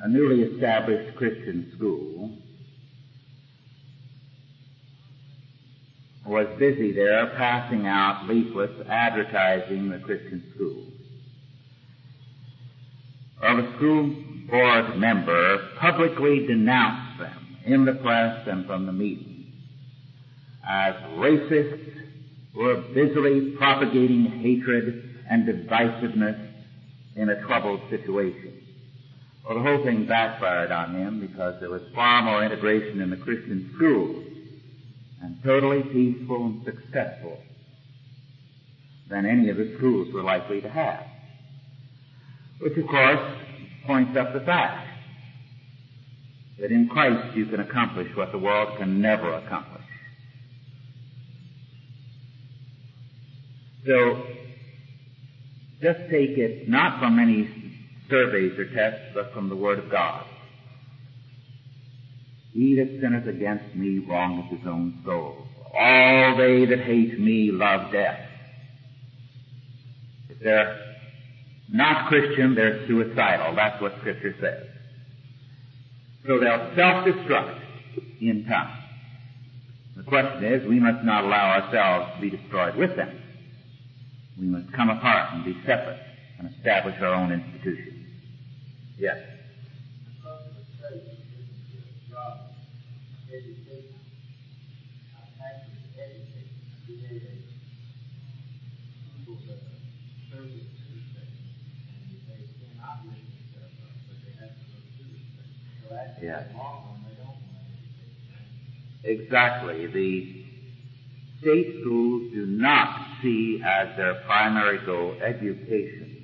a newly established Christian school was busy there passing out leaflets advertising the Christian school. The school board member publicly denounced in the press and from the media as racists who are busily propagating hatred and divisiveness in a troubled situation. Well, the whole thing backfired on him because there was far more integration in the Christian schools and totally peaceful and successful than any of the schools were likely to have. Which of course points up the fact that in Christ you can accomplish what the world can never accomplish. So, just take it not from any surveys or tests, but from the Word of God. He that sinneth against me wrongeth his own soul. All they that hate me love death. If they're not Christian, they're suicidal. That's what Scripture says. So they'll self-destruct in time. The question is, we must not allow ourselves to be destroyed with them. We must come apart and be separate and establish our own institutions. Yes. Yeah. Exactly. The state schools do not see as their primary goal education.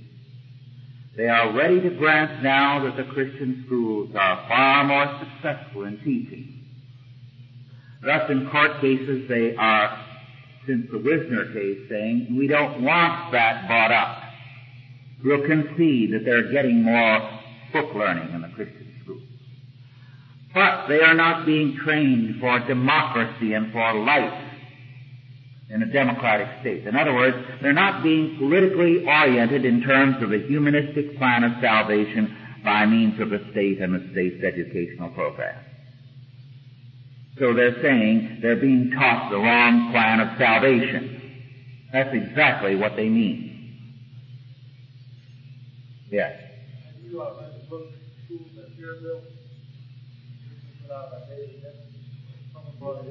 They are ready to grant now that the Christian schools are far more successful in teaching. Thus in court cases they are, since the Whisner case, saying, we don't want that brought up. We'll concede that they're getting more book learning in the Christian. But they are not being trained for democracy and for life in a democratic state. In other words, they're not being politically oriented in terms of the humanistic plan of salvation by means of the state and the state's educational program. So they're saying they're being taught the wrong plan of salvation. That's exactly what they mean. Yes. You uh, the book?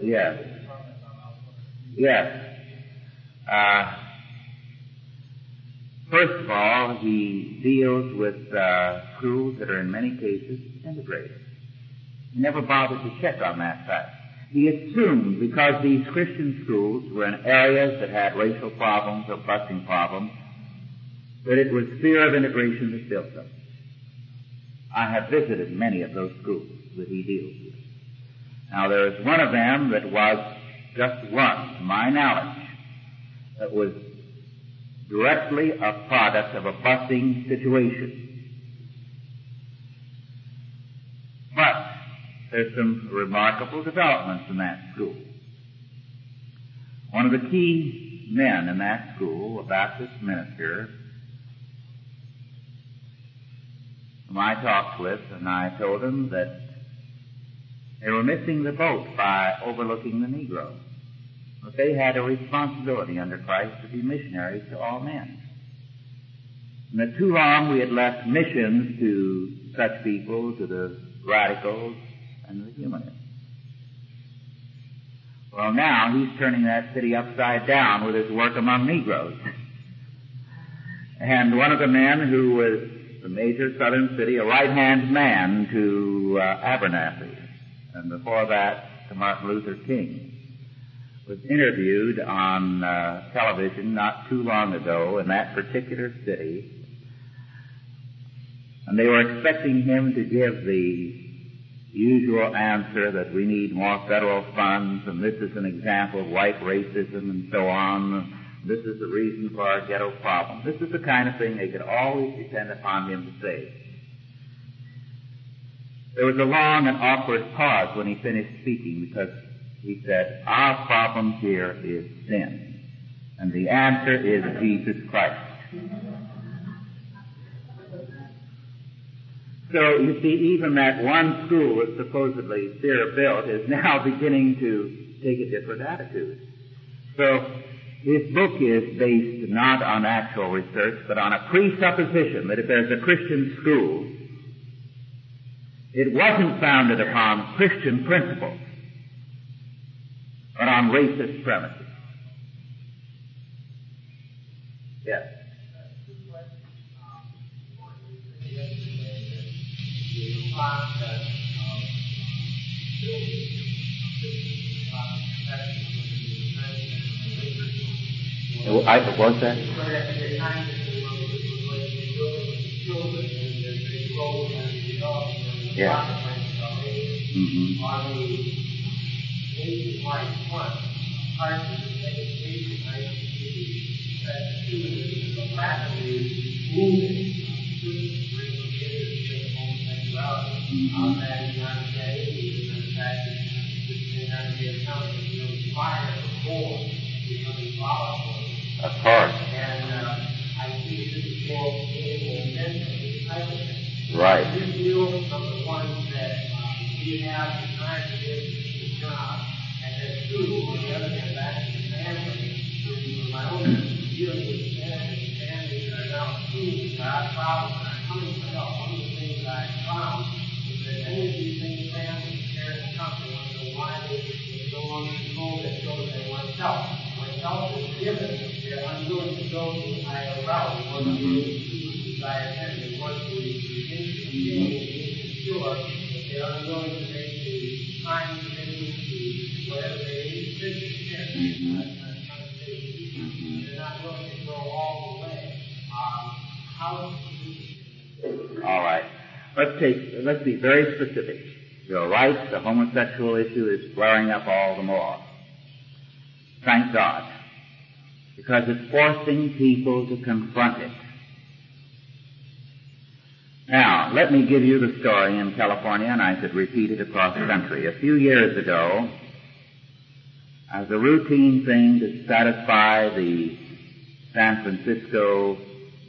You- Yes. Uh, first of all, he deals with uh, schools that are in many cases integrated. He never bothered to check on that fact. He assumed because these Christian schools were in areas that had racial problems or busing problems, that it was fear of integration that built them. I have visited many of those schools that he deals with. Now there is one of them that was just one, to my knowledge, that was directly a product of a busing situation. But there's some remarkable developments in that school. One of the key men in that school, a Baptist minister, whom I talked with, and I told him that they were missing the boat by overlooking the Negro. But they had a responsibility under Christ to be missionaries to all men. And that too long we had left missions to such people, to the radicals and the humanists. Well now he's turning that city upside down with his work among Negroes. and one of the men who was the major southern city, a right-hand man to uh, Abernathy, and before that to Martin Luther King, was interviewed on uh, television not too long ago in that particular city, and they were expecting him to give the usual answer that we need more federal funds, and this is an example of white racism, and so on. This is the reason for our ghetto problem. This is the kind of thing they could always depend upon him to say. There was a long and awkward pause when he finished speaking because he said, our problem here is sin. And the answer is Jesus Christ. So you see, even that one school that supposedly fear built is now beginning to take a different attitude. So this book is based not on actual research, but on a presupposition that if there's a Christian school, it wasn't founded upon Christian principles, but on racist premises. Yes. I, what's that? Yeah. Mm-hmm. on the nationwide front, part of the education ICT, that students are rapidly moving to bring kids to homosexuality. That is not that easy, in fact, it may not be a company, you know, fire before becoming volatile. Of course. And uh, I see this stable mentally, type of thing. Right. This deal from the ones that uh, we have to get the job, and then two, on the other hand, back to the family, which my own dealing with families, families that now students that problems and are coming for help. One of the things I found is that many of these same families, parents come to want why they, they don't want to control their children, they want help. When help is given, they're unwilling to go the higher route, they want to the desired end, they want to be secure, but they're unwilling to make the time commitment to whatever they need to do. They're not willing to go all the way. Um, how All right. Let's take, let's be very specific. You're right, the homosexual issue is flaring up all the more. Thank God. Because it's forcing people to confront it. Now, let me give you the story in California, and I could repeat it across the country. A few years ago, as a routine thing to satisfy the San Francisco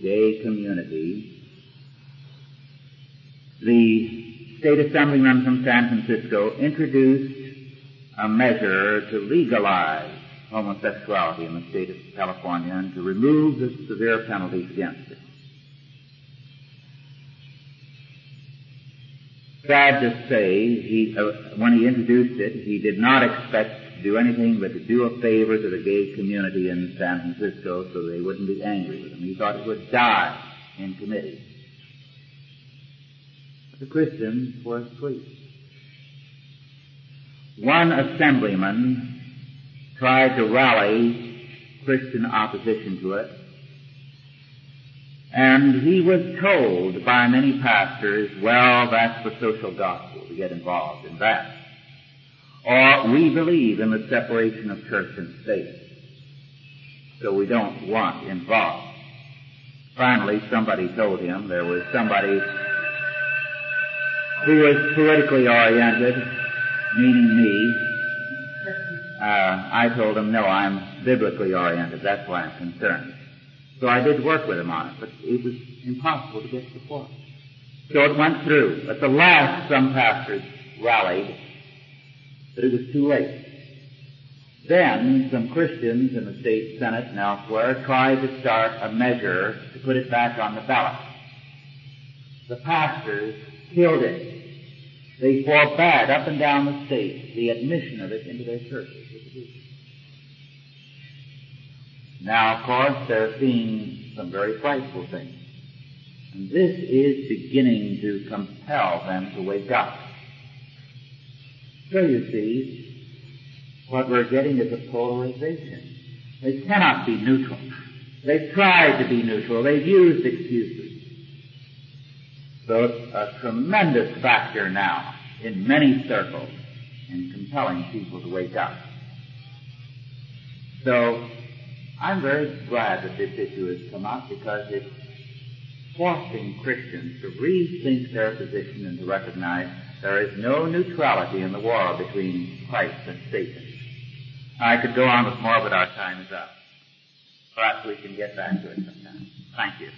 gay community, the state assemblyman from San Francisco introduced a measure to legalize homosexuality in the state of California and to remove the severe penalties against it. Sad to say, he, uh, when he introduced it, he did not expect to do anything but to do a favor to the gay community in San Francisco so they wouldn't be angry with him. He thought it would die in committee. The Christians were asleep. One assemblyman tried to rally Christian opposition to it, and he was told by many pastors, well, that's the social gospel to get involved in that. Or we believe in the separation of church and state, so we don't want involved. Finally, somebody told him there was somebody who was politically oriented, meaning me. Uh, I told him, no, I'm biblically oriented. That's why I'm concerned. So I did work with him on it, but it was impossible to get support. So it went through. At the last, some pastors rallied, but it was too late. Then some Christians in the state senate and elsewhere tried to start a measure to put it back on the ballot. The pastors killed it. They forbade up and down the state the admission of it into their churches. Now, of course, they're seeing some very frightful things. And this is beginning to compel them to wake up. So you see, what we're getting is a polarization. They cannot be neutral. They've tried to be neutral. They've used excuses. So it's a tremendous factor now in many circles in compelling people to wake up. So I'm very glad that this issue has come up because it's forcing Christians to rethink their position and to recognize there is no neutrality in the war between Christ and Satan. I could go on with more, but our time is up. Perhaps we can get back to it sometime. Thank you.